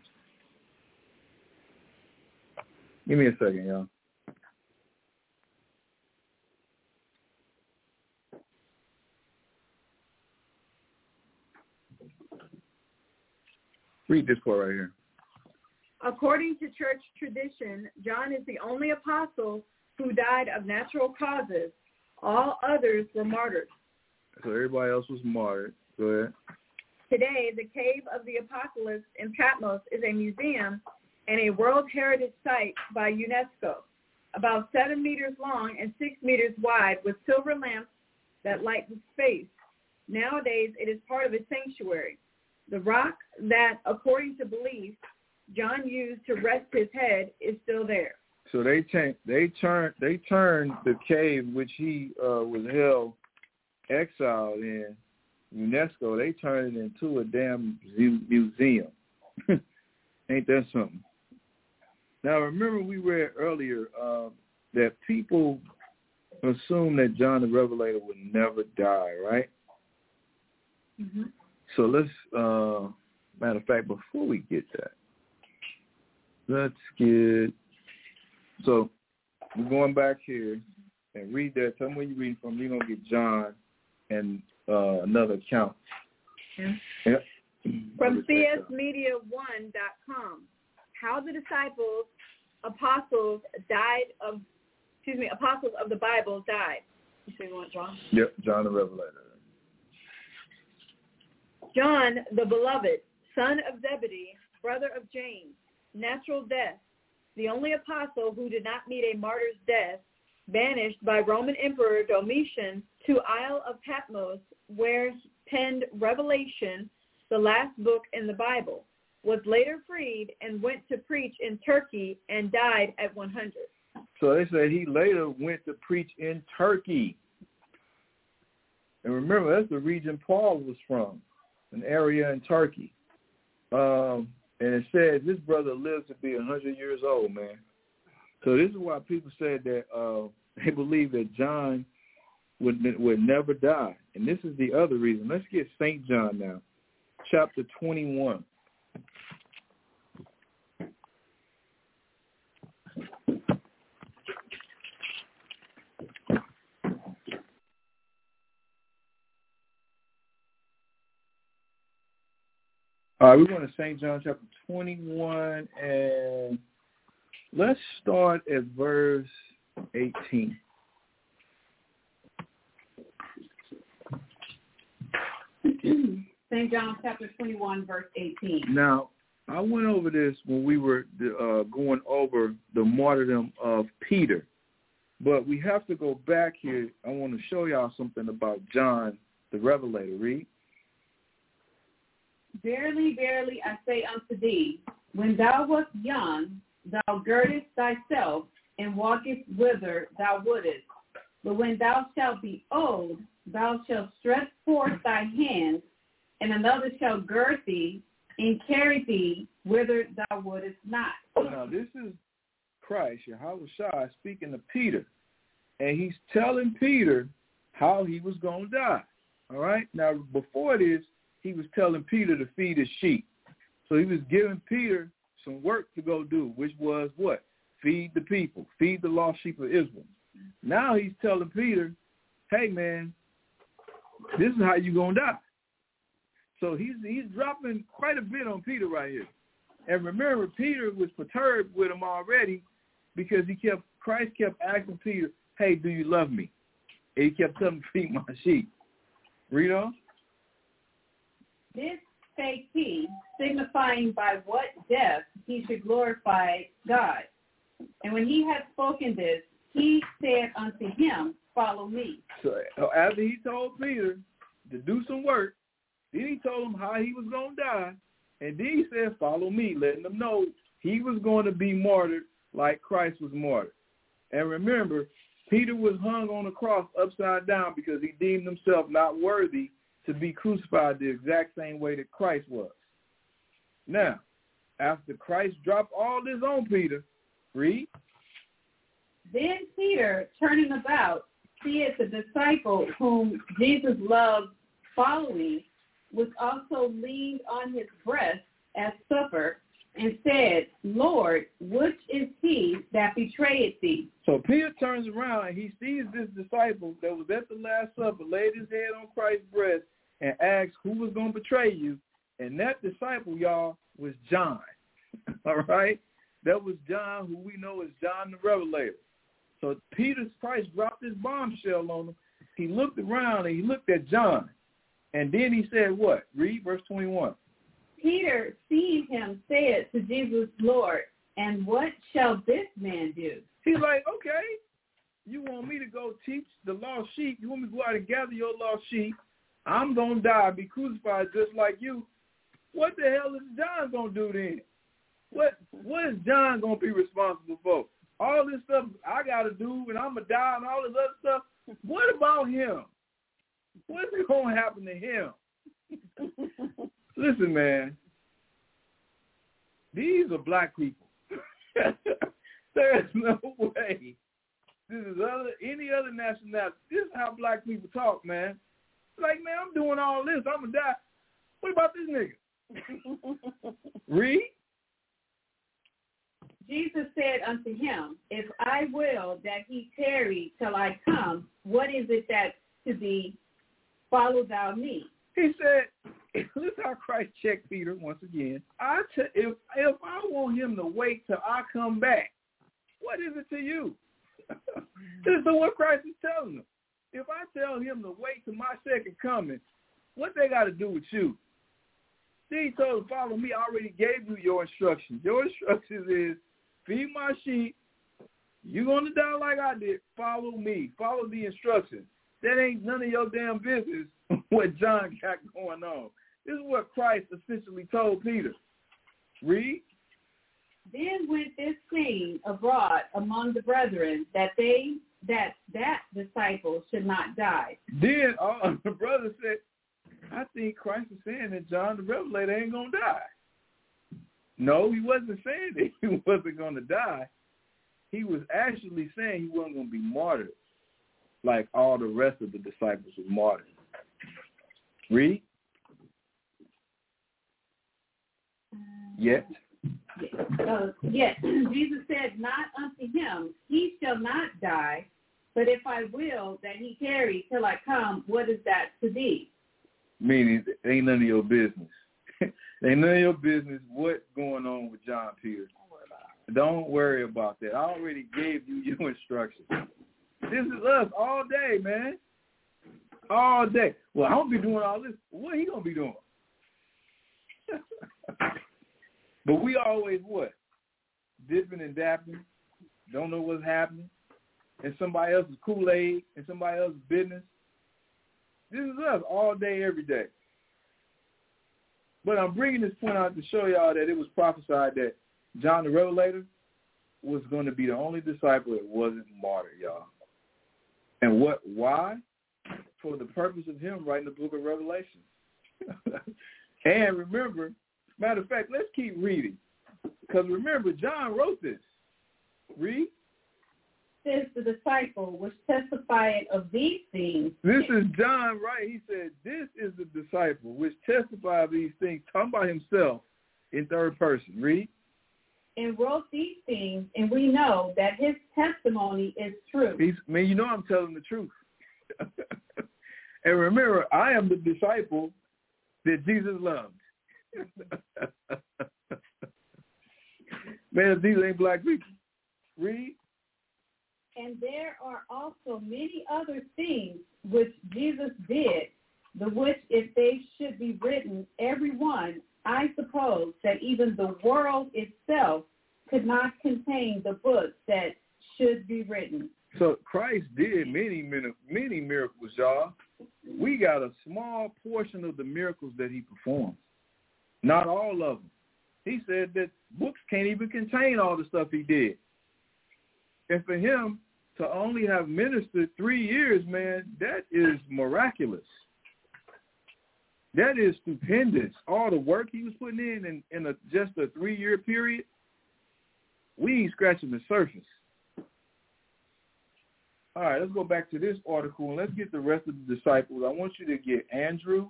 Give me a second, y'all. Read this part right here. According to church tradition, John is the only apostle who died of natural causes. All others were martyred. So everybody else was martyred. Go ahead. Today, the Cave of the Apocalypse in Patmos is a museum and a World Heritage Site by UNESCO, about seven meters long and six meters wide with silver lamps that light the space. Nowadays, it is part of a sanctuary. The rock that, according to belief, John used to rest his head is still there. So they they turned they turned the cave which he uh, was held exiled in UNESCO. They turned it into a damn museum. Ain't that something? Now remember we read earlier uh, that people assume that John the Revelator would never die, right? Mm-hmm. So let's, uh, matter of fact, before we get that, let's get, so we're going back here and read that. Tell me where you're reading from. You're going to get John and uh, another account. Yeah. Yep. From csmedia1.com. How the disciples, apostles died of, excuse me, apostles of the Bible died. You say you want John? Yep, John the Revelator. John, the beloved, son of Zebedee, brother of James, natural death, the only apostle who did not meet a martyr's death, banished by Roman Emperor Domitian to Isle of Patmos, where he penned Revelation, the last book in the Bible, was later freed and went to preach in Turkey and died at 100. So they say he later went to preach in Turkey. And remember, that's the region Paul was from, an area in Turkey. Um, and it says this brother lives to be 100 years old, man. So this is why people said that uh, they believe that John would would never die. And this is the other reason. Let's get St. John now, chapter 21. All right, we're going to St. John chapter 21, and let's start at verse 18. St. John chapter 21, verse 18. Now, I went over this when we were uh, going over the martyrdom of Peter, but we have to go back here. I want to show y'all something about John the Revelator. Read. Verily, verily, I say unto thee, when thou wast young, thou girdest thyself and walkest whither thou wouldest. But when thou shalt be old, thou shalt stretch forth thy hand, and another shall gird thee and carry thee whither thou wouldest not. Now, this is Christ, Yahweh Shai, speaking to Peter. And he's telling Peter how he was going to die. All right? Now, before this, he was telling Peter to feed his sheep. So he was giving Peter some work to go do, which was what? Feed the people, feed the lost sheep of Israel. Now he's telling Peter, hey, man, this is how you're going to die. So he's he's dropping quite a bit on Peter right here. And remember, Peter was perturbed with him already because he kept Christ kept asking Peter, "Hey, do you love me?" And he kept telling him, "Feed my sheep." Read on. This he, signifying by what death he should glorify God. And when he had spoken this, he said unto him, Follow me. So uh, after he told Peter to do some work, then he told him how he was going to die, and then he said, Follow me, letting them know he was going to be martyred like Christ was martyred. And remember, Peter was hung on a cross upside down because he deemed himself not worthy to be crucified the exact same way that Christ was. Now, after Christ dropped all this on Peter, read. Then Peter, turning about, seeth the disciple whom Jesus loved following, was also leaned on his breast at supper, and said, Lord, which is he that betrayed thee? So Peter turns around and he sees this disciple that was at the Last Supper, laid his head on Christ's breast, and asks who was going to betray you. And that disciple, y'all, was John. All right? That was John, who we know as John the Revelator. So Peter's Christ dropped his bombshell on him. He looked around and he looked at John. And then he said what? Read verse 21. Peter, seeing him, said to Jesus, Lord, and what shall this man do? He's like, okay, you want me to go teach the lost sheep. You want me to go out and gather your lost sheep. I'm going to die, be crucified just like you. What the hell is John going to do then? What What is John going to be responsible for? All this stuff I got to do and I'm going to die and all this other stuff. What about him? What's going to happen to him? Listen, man. These are black people. There's no way. This is other any other nationality. This is how black people talk, man. Like, man, I'm doing all this. I'm gonna die. What about this nigga? Read. Jesus said unto him, If I will that he tarry till I come, what is it that to be follow thou me? He said, listen how Christ checked Peter once again. I t- if if I want him to wait till I come back, what is it to you? this is what Christ is telling them. If I tell him to wait till my second coming, what they got to do with you? Then he told follow me. I already gave you your instructions. Your instructions is feed my sheep. You're going to die like I did. Follow me. Follow the instructions. That ain't none of your damn business what John got going on. This is what Christ essentially told Peter. Read. Then went this saying abroad among the brethren that they that that disciple should not die. Then uh, the brother said, I think Christ is saying that John the Revelator ain't gonna die. No, he wasn't saying that he wasn't gonna die. He was actually saying he wasn't gonna be martyred like all the rest of the disciples were martyred. Read. Yet. Uh, yet Jesus said not unto him, He shall not die, but if I will that he tarry till I come, what is that to thee? Meaning, ain't none of your business. ain't none of your business what's going on with John Pierce. Don't worry about that. I already gave you your instructions. This is us all day, man. All day. Well, I don't be doing all this. What he gonna be doing? but we always what? Dipping and dapping. Don't know what's happening. And somebody else's Kool-Aid and somebody else's business. This is us all day, every day. But I'm bringing this point out to show y'all that it was prophesied that John the Revelator was going to be the only disciple that wasn't martyred, y'all. And what? Why? For the purpose of him writing the book of Revelation. and remember, matter of fact, let's keep reading. Because remember, John wrote this. Read. Says the disciple which testified of these things. This is John, right? He said, this is the disciple which testified of these things, talking about himself in third person. Read. And wrote these things, and we know that his testimony is true. He's, man, you know I'm telling the truth. and remember, I am the disciple that Jesus loved. man, these ain't black people. Read. And there are also many other things which Jesus did, the which if they should be written, every one, I suppose that even the world itself could not contain the books that should be written. So Christ did many, many, many miracles, y'all. We got a small portion of the miracles that he performed. Not all of them. He said that books can't even contain all the stuff he did. And for him to only have ministered three years, man, that is miraculous. That is stupendous. All the work he was putting in in, in a, just a three-year period, we ain't scratching the surface. All right, let's go back to this article and let's get the rest of the disciples. I want you to get Andrew.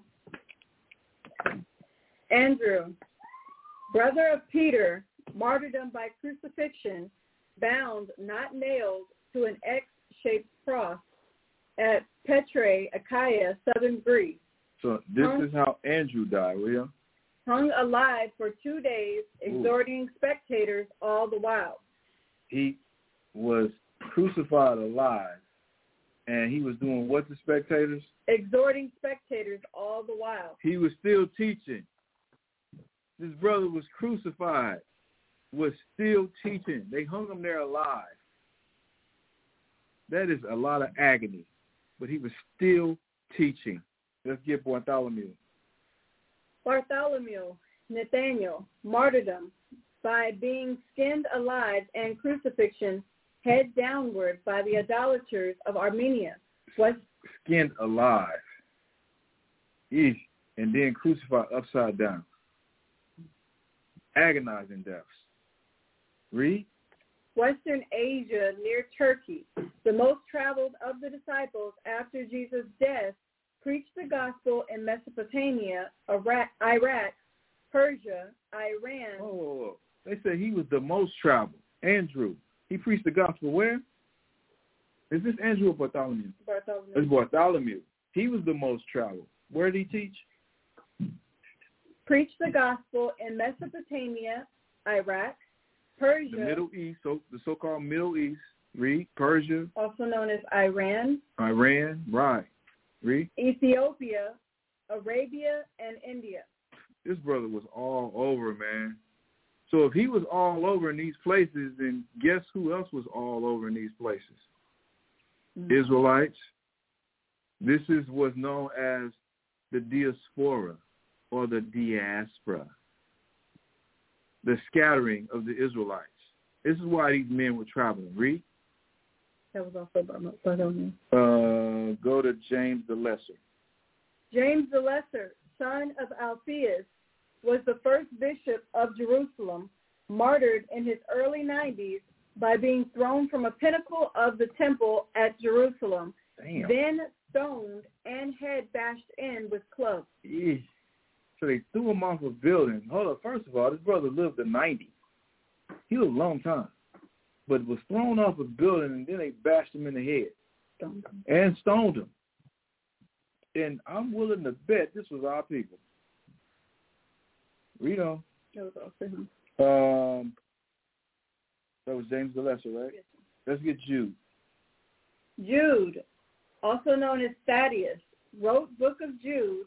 Andrew, brother of Peter, martyrdom by crucifixion, bound, not nailed, to an X-shaped cross at Petrae, Achaia, southern Greece. So this hung, is how Andrew died, will you? Hung alive for two days, exhorting Ooh. spectators all the while. He was crucified alive, and he was doing what to spectators? Exhorting spectators all the while. He was still teaching. This brother was crucified, was still teaching. They hung him there alive. That is a lot of agony, but he was still teaching. Let's get Bartholomew. Bartholomew, Nathaniel, martyrdom by being skinned alive and crucifixion head downward by the idolaters of Armenia. Was skinned alive. Eesh. And then crucified upside down. Agonizing deaths. Read. Western Asia near Turkey, the most traveled of the disciples after Jesus' death, preached the gospel in Mesopotamia, Iraq, Iraq Persia, Iran. Oh, they said he was the most traveled. Andrew, he preached the gospel where? Is this Andrew or Bartholomew? Bartholomew. It's Bartholomew. He was the most traveled. Where did he teach? Preached the gospel in Mesopotamia, Iraq, Persia. The Middle East, so the so-called Middle East. Read Persia. Also known as Iran. Iran, right. Read. Ethiopia, Arabia, and India. This brother was all over, man. So if he was all over in these places, then guess who else was all over in these places? Mm-hmm. Israelites. This is what's known as the diaspora or the diaspora, the scattering of the Israelites. This is why these men were traveling. Read. That was also by Bartholomew. Uh, go to James the Lesser. James the Lesser, son of Alphaeus, was the first bishop of Jerusalem, martyred in his early 90s by being thrown from a pinnacle of the temple at Jerusalem, Damn. then stoned and head bashed in with clubs. Eesh. So they threw him off a building. Hold up, first of all, this brother lived to 90. He lived a long time but was thrown off a building and then they bashed him in the head stoned him. and stoned him. And I'm willing to bet this was our people. Read on. That was also him. Um, that was James the Lesser, right? Yes. Let's get Jude. Jude, also known as Thaddeus, wrote Book of Jude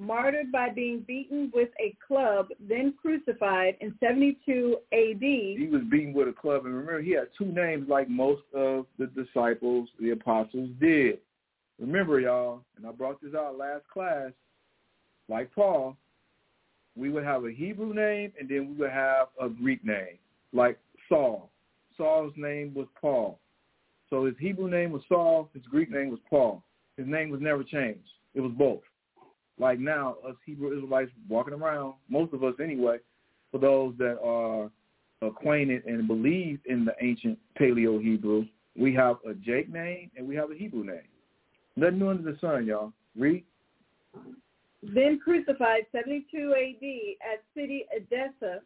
martyred by being beaten with a club, then crucified in 72 AD. He was beaten with a club, and remember, he had two names like most of the disciples, the apostles did. Remember, y'all, and I brought this out last class, like Paul, we would have a Hebrew name, and then we would have a Greek name, like Saul. Saul's name was Paul. So his Hebrew name was Saul, his Greek name was Paul. His name was never changed. It was both like now, us Hebrew Israelites walking around, most of us anyway, for those that are acquainted and believe in the ancient Paleo Hebrew, we have a Jake name and we have a Hebrew name. Nothing new under the sun, y'all. Read. Then crucified 72 AD at city Edessa,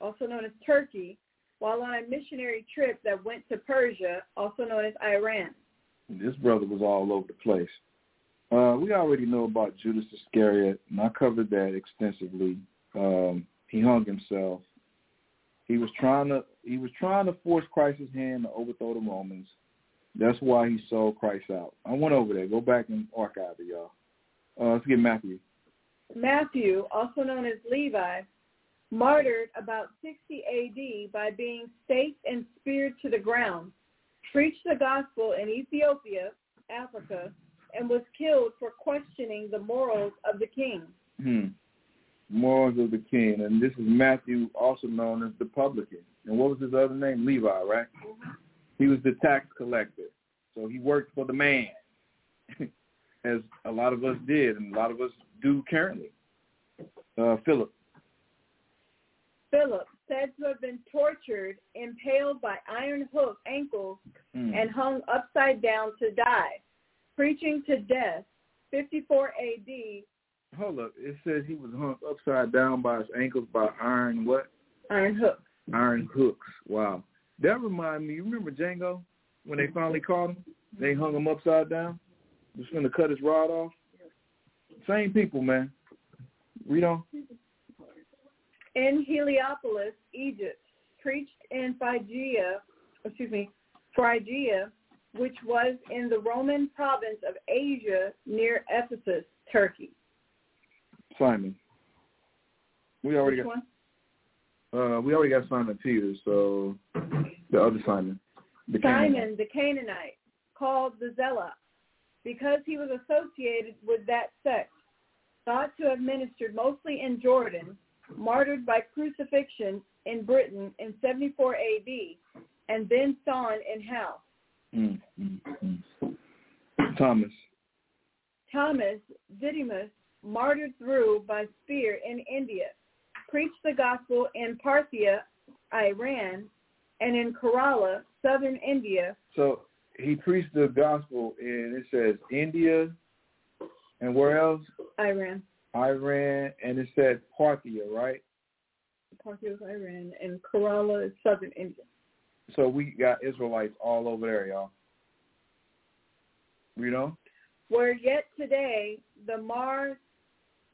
also known as Turkey, while on a missionary trip that went to Persia, also known as Iran. This brother was all over the place. Uh, we already know about Judas Iscariot, and I covered that extensively. Um, he hung himself. He was trying to he was trying to force Christ's hand to overthrow the Romans. That's why he sold Christ out. I went over there. Go back and archive it, y'all. Uh, let's get Matthew. Matthew, also known as Levi, martyred about 60 AD by being staked and speared to the ground, preached the gospel in Ethiopia, Africa, and was killed for questioning the morals of the king. Hmm. Morals of the king. And this is Matthew, also known as the publican. And what was his other name? Levi, right? Mm-hmm. He was the tax collector. So he worked for the man, as a lot of us did, and a lot of us do currently. Uh, Philip. Philip, said to have been tortured, impaled by iron hook ankles, Hmm. and hung upside down to die, preaching to death, 54 AD, Hold up. It says he was hung upside down by his ankles by iron what? iron hooks. Iron hooks. Wow. That reminds me, you remember Django? When they finally caught him? They hung him upside down. Was going to cut his rod off. Same people, man. Read on. In Heliopolis, Egypt, preached in Phrygia, excuse me, Phrygia, which was in the Roman province of Asia near Ephesus, Turkey. Simon. We already Which got one? uh we already got Simon Peter, so the other Simon. The Simon Canaanite. the Canaanite, called the Zealot, because he was associated with that sect, thought to have ministered mostly in Jordan, martyred by crucifixion in Britain in 74 AD, and then sawn in hell. Mm, mm, mm. Thomas. Thomas Didymus, martyred through by spear in India, preached the gospel in Parthia, Iran, and in Kerala, southern India. So he preached the gospel and it says India and where else? Iran. Iran and it said Parthia, right? Parthia is Iran, and Kerala is southern India. So we got Israelites all over there, y'all. You know? Where yet today the Mar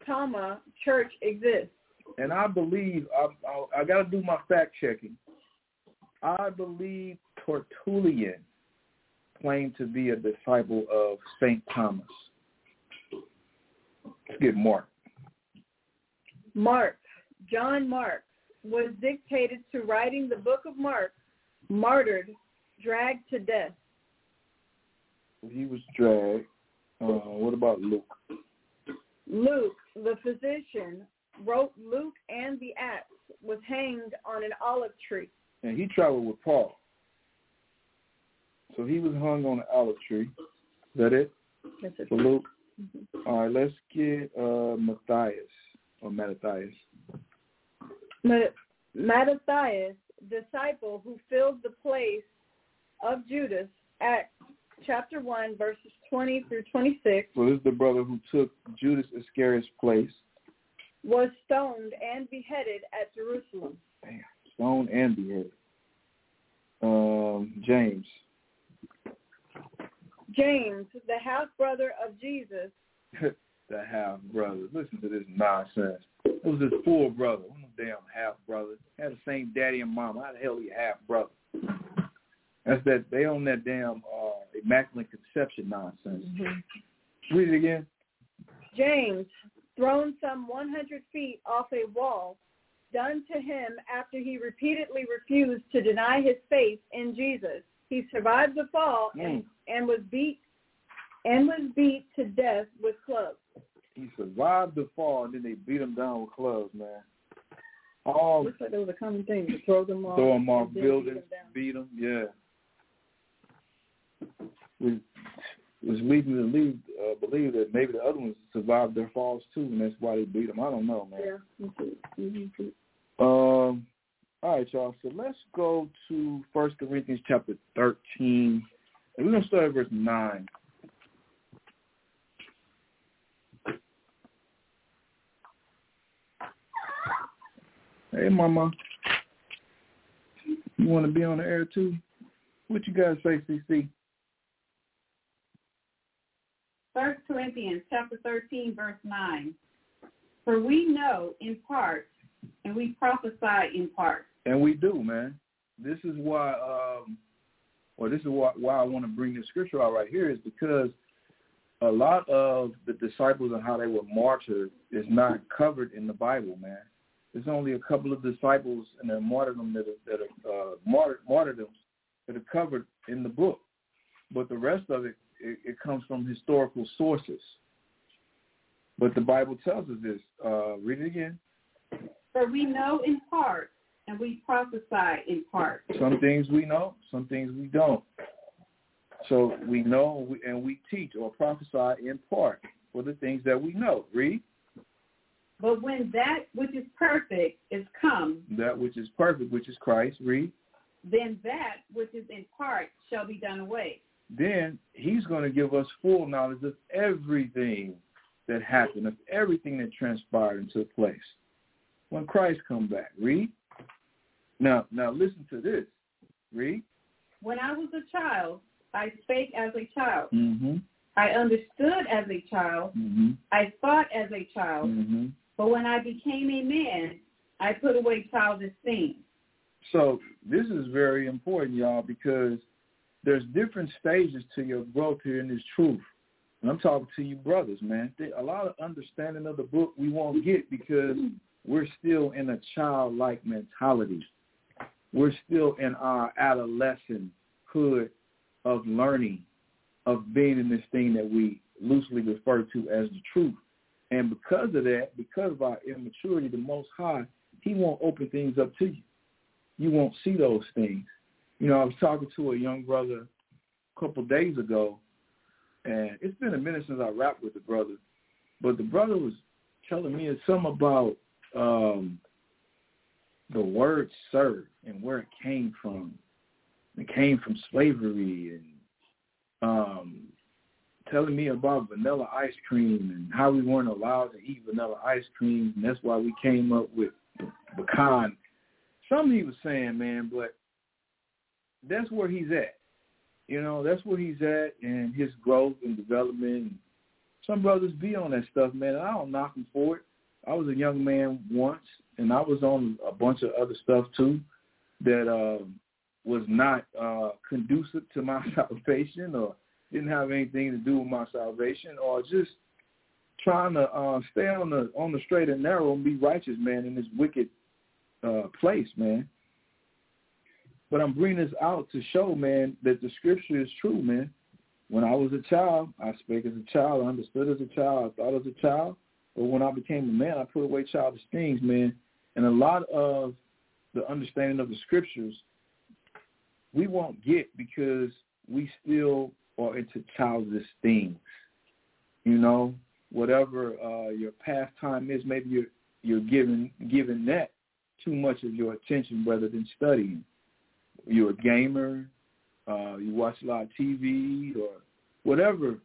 Thoma Church exists. And I believe I, I, I got to do my fact checking. I believe Tertullian claimed to be a disciple of Saint Thomas. Let's get Mark. Mark, John Mark, was dictated to writing the book of Mark, martyred, dragged to death. He was dragged. Uh, what about Luke? Luke, the physician, wrote Luke and the Acts, was hanged on an olive tree. And he traveled with Paul. So he was hung on an olive tree. Is that it That's it. for Luke? All right, let's get uh, Matthias or Mattathias. Ma- Mattathias, disciple who filled the place of Judas, Acts chapter 1, verses 20 through 26, So this is the brother who took Judas Iscariot's place. was stoned and beheaded at Jerusalem. Damn, stoned and beheaded. Um, James. James, the half-brother of Jesus, the half brother. Listen to this nonsense. It was his full brother. Damn half brother. Had the same daddy and mama. How the hell he half brother? That's that they own that damn uh immaculate conception nonsense. Read it again. James, thrown some 100 feet off a wall, done to him after he repeatedly refused to deny his faith in Jesus. He survived the fall and, and was beat and was beat to death with clubs. He survived the fall and then they beat him down with clubs, man. All Looks like that was a common thing to throw them off. throw him off buildings, beat them beat him, yeah. Which was leading to lead, uh, believe that maybe the other ones survived their falls too, and that's why they beat them. I don't know, man. Yeah. Mhm. Um, all right, y'all. So let's go to First Corinthians chapter thirteen, and we're gonna start at verse nine. Hey, Mama, you want to be on the air too? What you guys say, CC? First Corinthians chapter 13, verse 9. For we know in part, and we prophesy in part. And we do, man. This is why, um, or this is why, why I want to bring this scripture out right here is because a lot of the disciples and how they were martyred is not covered in the Bible, man. There's only a couple of disciples and their martyrdom that are, that are uh, martyr, martyrdoms that are covered in the book, but the rest of it, it, it comes from historical sources. But the Bible tells us this. Uh, read it again. For we know in part, and we prophesy in part. Some things we know, some things we don't. So we know and we teach or prophesy in part for the things that we know. Read. But when that which is perfect is come, that which is perfect, which is Christ, read. Then that which is in part shall be done away. Then he's going to give us full knowledge of everything that happened, of everything that transpired and took place. When Christ come back, read. Now, now listen to this. Read. When I was a child, I spake as a child. Mm-hmm. I understood as a child. Mm-hmm. I thought as a child. Mm-hmm. But when I became a man, I put away childish things. So this is very important, y'all, because there's different stages to your growth here in this truth. And I'm talking to you brothers, man. A lot of understanding of the book we won't get because we're still in a childlike mentality. We're still in our adolescenthood of learning, of being in this thing that we loosely refer to as the truth. And because of that, because of our immaturity, the Most High, he won't open things up to you. You won't see those things. You know, I was talking to a young brother a couple of days ago, and it's been a minute since I rapped with the brother, but the brother was telling me something about um, the word serve and where it came from. It came from slavery and um, telling me about vanilla ice cream and how we weren't allowed to eat vanilla ice cream, and that's why we came up with pecan. Something he was saying, man, but that's where he's at. You know, that's where he's at and his growth and development. Some brothers be on that stuff, man. And I don't knock him for it. I was a young man once, and I was on a bunch of other stuff too that uh, was not uh, conducive to my salvation or didn't have anything to do with my salvation or just trying to uh, stay on the on the straight and narrow and be righteous, man, in this wicked uh, place, man. But I'm bringing this out to show, man, that the scripture is true, man. When I was a child, I spake as a child, I understood as a child, I thought as a child. But when I became a man, I put away childish things, man. And a lot of the understanding of the scriptures we won't get because we still are into childish things. You know, whatever uh, your pastime is, maybe you're you're giving giving that too much of your attention rather than studying. You're a gamer, uh, you watch a lot of TV or whatever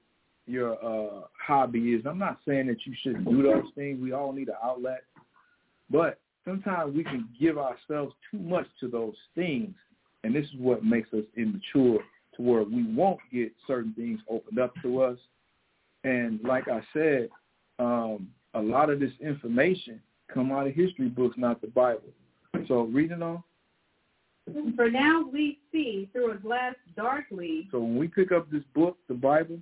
your uh, hobby is. I'm not saying that you shouldn't do those things. We all need an outlet. But sometimes we can give ourselves too much to those things and this is what makes us immature to where we won't get certain things opened up to us. And like I said, um, a lot of this information come out of history books, not the Bible. So read it on. For now we see through a glass darkly. So when we pick up this book, the Bible,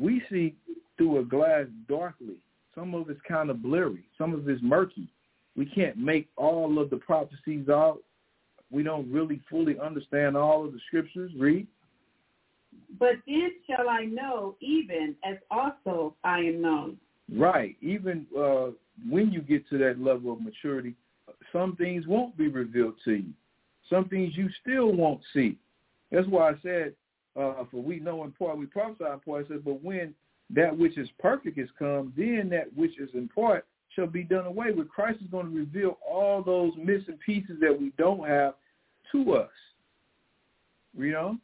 we see through a glass darkly. Some of it's kind of blurry. Some of it's murky. We can't make all of the prophecies out we don't really fully understand all of the scriptures. Read. But then shall I know, even as also I am known. Right. Even uh, when you get to that level of maturity, some things won't be revealed to you. Some things you still won't see. That's why I said, uh, for we know in part, we prophesy in part. Said, but when that which is perfect is come, then that which is in part shall be done away with. Christ is going to reveal all those missing pieces that we don't have to us. You know?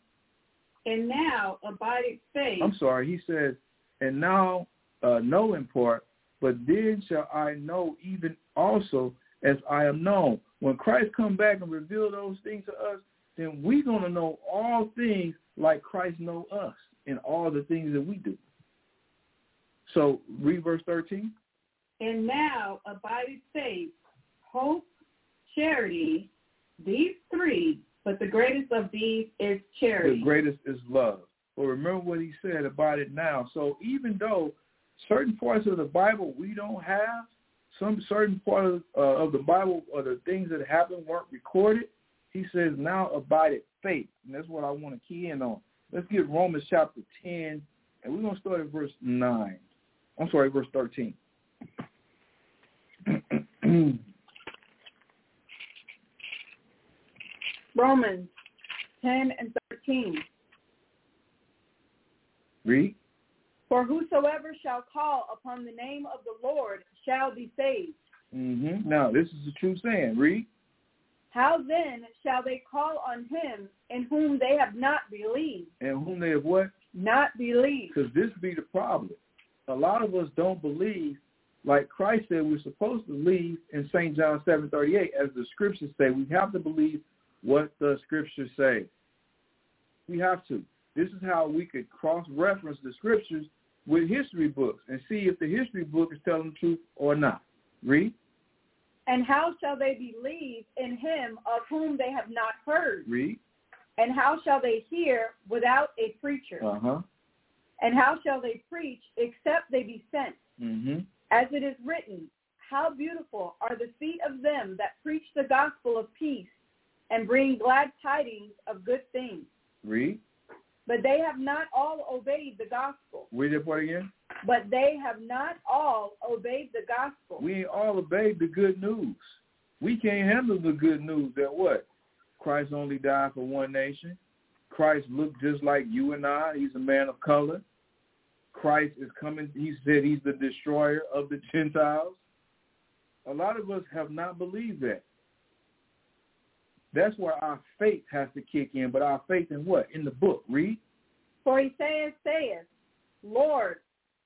And now abideth faith. I'm sorry, he says, and now uh, know in part, but then shall I know even also as I am known. When Christ come back and reveal those things to us, then we're going to know all things like Christ know us in all the things that we do. So read verse 13. And now abideth faith, hope, charity, these three, but the greatest of these is charity. The greatest is love. but remember what he said about it now. So even though certain parts of the Bible we don't have, some certain part of, uh, of the Bible or the things that happened weren't recorded, he says now abided faith. And that's what I want to key in on. Let's get Romans chapter 10, and we're going to start at verse 9. I'm sorry, verse 13. Romans 10 and 13. Read. For whosoever shall call upon the name of the Lord shall be saved. Mm-hmm. Now, this is a true saying. Read. How then shall they call on him in whom they have not believed? And whom they have what? Not believed. Because this be the problem. A lot of us don't believe, like Christ said we're supposed to believe in St. John 7.38, as the scriptures say. We have to believe what the scriptures say. We have to. This is how we could cross-reference the scriptures with history books and see if the history book is telling the truth or not. Read. And how shall they believe in him of whom they have not heard? Read. And how shall they hear without a preacher? Uh-huh. And how shall they preach except they be sent? Mm-hmm. As it is written, how beautiful are the feet of them that preach the gospel of peace and bring glad tidings of good things. Read. But they have not all obeyed the gospel. Read that part again. But they have not all obeyed the gospel. We ain't all obeyed the good news. We can't handle the good news that what? Christ only died for one nation. Christ looked just like you and I. He's a man of color. Christ is coming. He said he's the destroyer of the Gentiles. A lot of us have not believed that. That's where our faith has to kick in. But our faith in what? In the book. Read. For he saith, saith, Lord,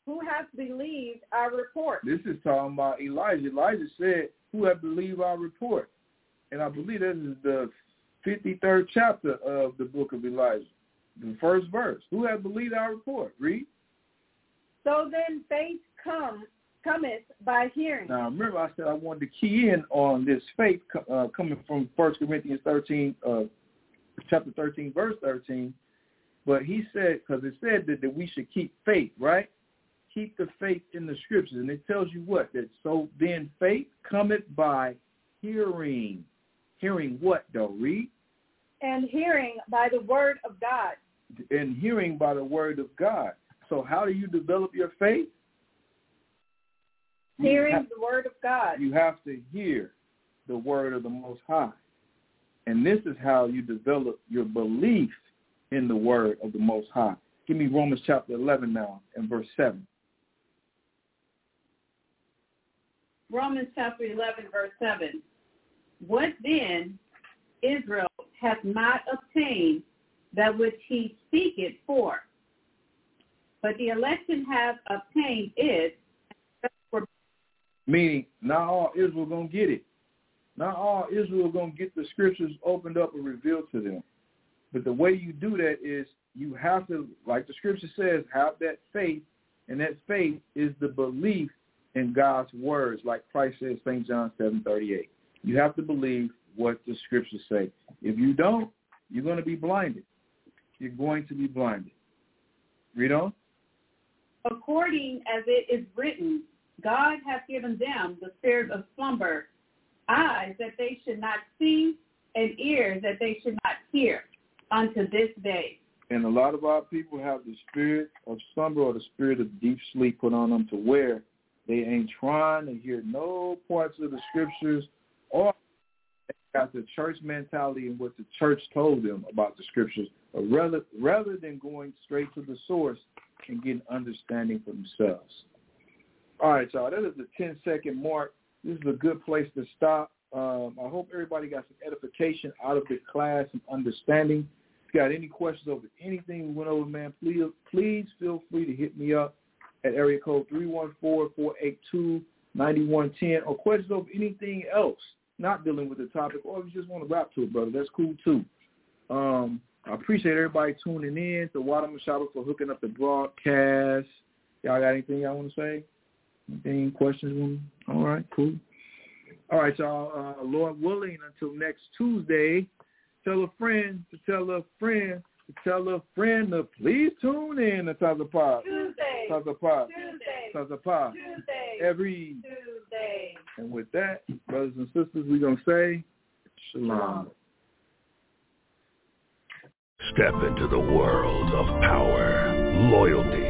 who hath believed our report? This is talking about Elijah. Elijah said, who hath believed our report? And I believe this is the 53rd chapter of the book of Elijah, the first verse. Who hath believed our report? Read. So then faith come cometh by hearing. Now, remember I said I wanted to key in on this faith uh, coming from First Corinthians 13, uh, chapter 13, verse 13. But he said, because it said that, that we should keep faith, right? Keep the faith in the scriptures. And it tells you what? That so then faith cometh by hearing. Hearing what, though? Read. And hearing by the word of God. And hearing by the word of God. So how do you develop your faith? Hearing have, the word of God. You have to hear the word of the Most High. And this is how you develop your belief in the word of the Most High. Give me Romans chapter 11 now and verse 7. Romans chapter 11, verse 7. What then Israel hath not obtained that which he seeketh for, but the election hath obtained it. Meaning, not all Israel going to get it. Not all Israel going to get the scriptures opened up and revealed to them. But the way you do that is you have to, like the scripture says, have that faith, and that faith is the belief in God's words, like Christ says, St. John 7:38. You have to believe what the scriptures say. If you don't, you're going to be blinded. You're going to be blinded. Read on. According as it is written, God hath given them the spirit of slumber, eyes that they should not see, and ears that they should not hear, unto this day. And a lot of our people have the spirit of slumber or the spirit of deep sleep put on them to where they ain't trying to hear no parts of the scriptures or got the church mentality and what the church told them about the scriptures, rather rather than going straight to the source and getting understanding for themselves. All right, y'all. That is the 10 second mark. This is a good place to stop. Um, I hope everybody got some edification out of the class and understanding. If you got any questions over anything we went over, man, please please feel free to hit me up at area code 314-482-9110 or questions over anything else not dealing with the topic or if you just want to rap to it, brother, that's cool too. Um, I appreciate everybody tuning in to Wadam Shaba for hooking up the broadcast. Y'all got anything y'all want to say? Anything, questions? All right, cool. All right, y'all. Uh, Lord willing, until next Tuesday, tell a friend to tell a friend to Tell a friend to please tune in to Tazapod. Tuesday. Tazapod. Tuesday. Tazapod. Tuesday. Every Tuesday. and with that, brothers and sisters, we're gonna say shalom. Step into the world of power, loyalty,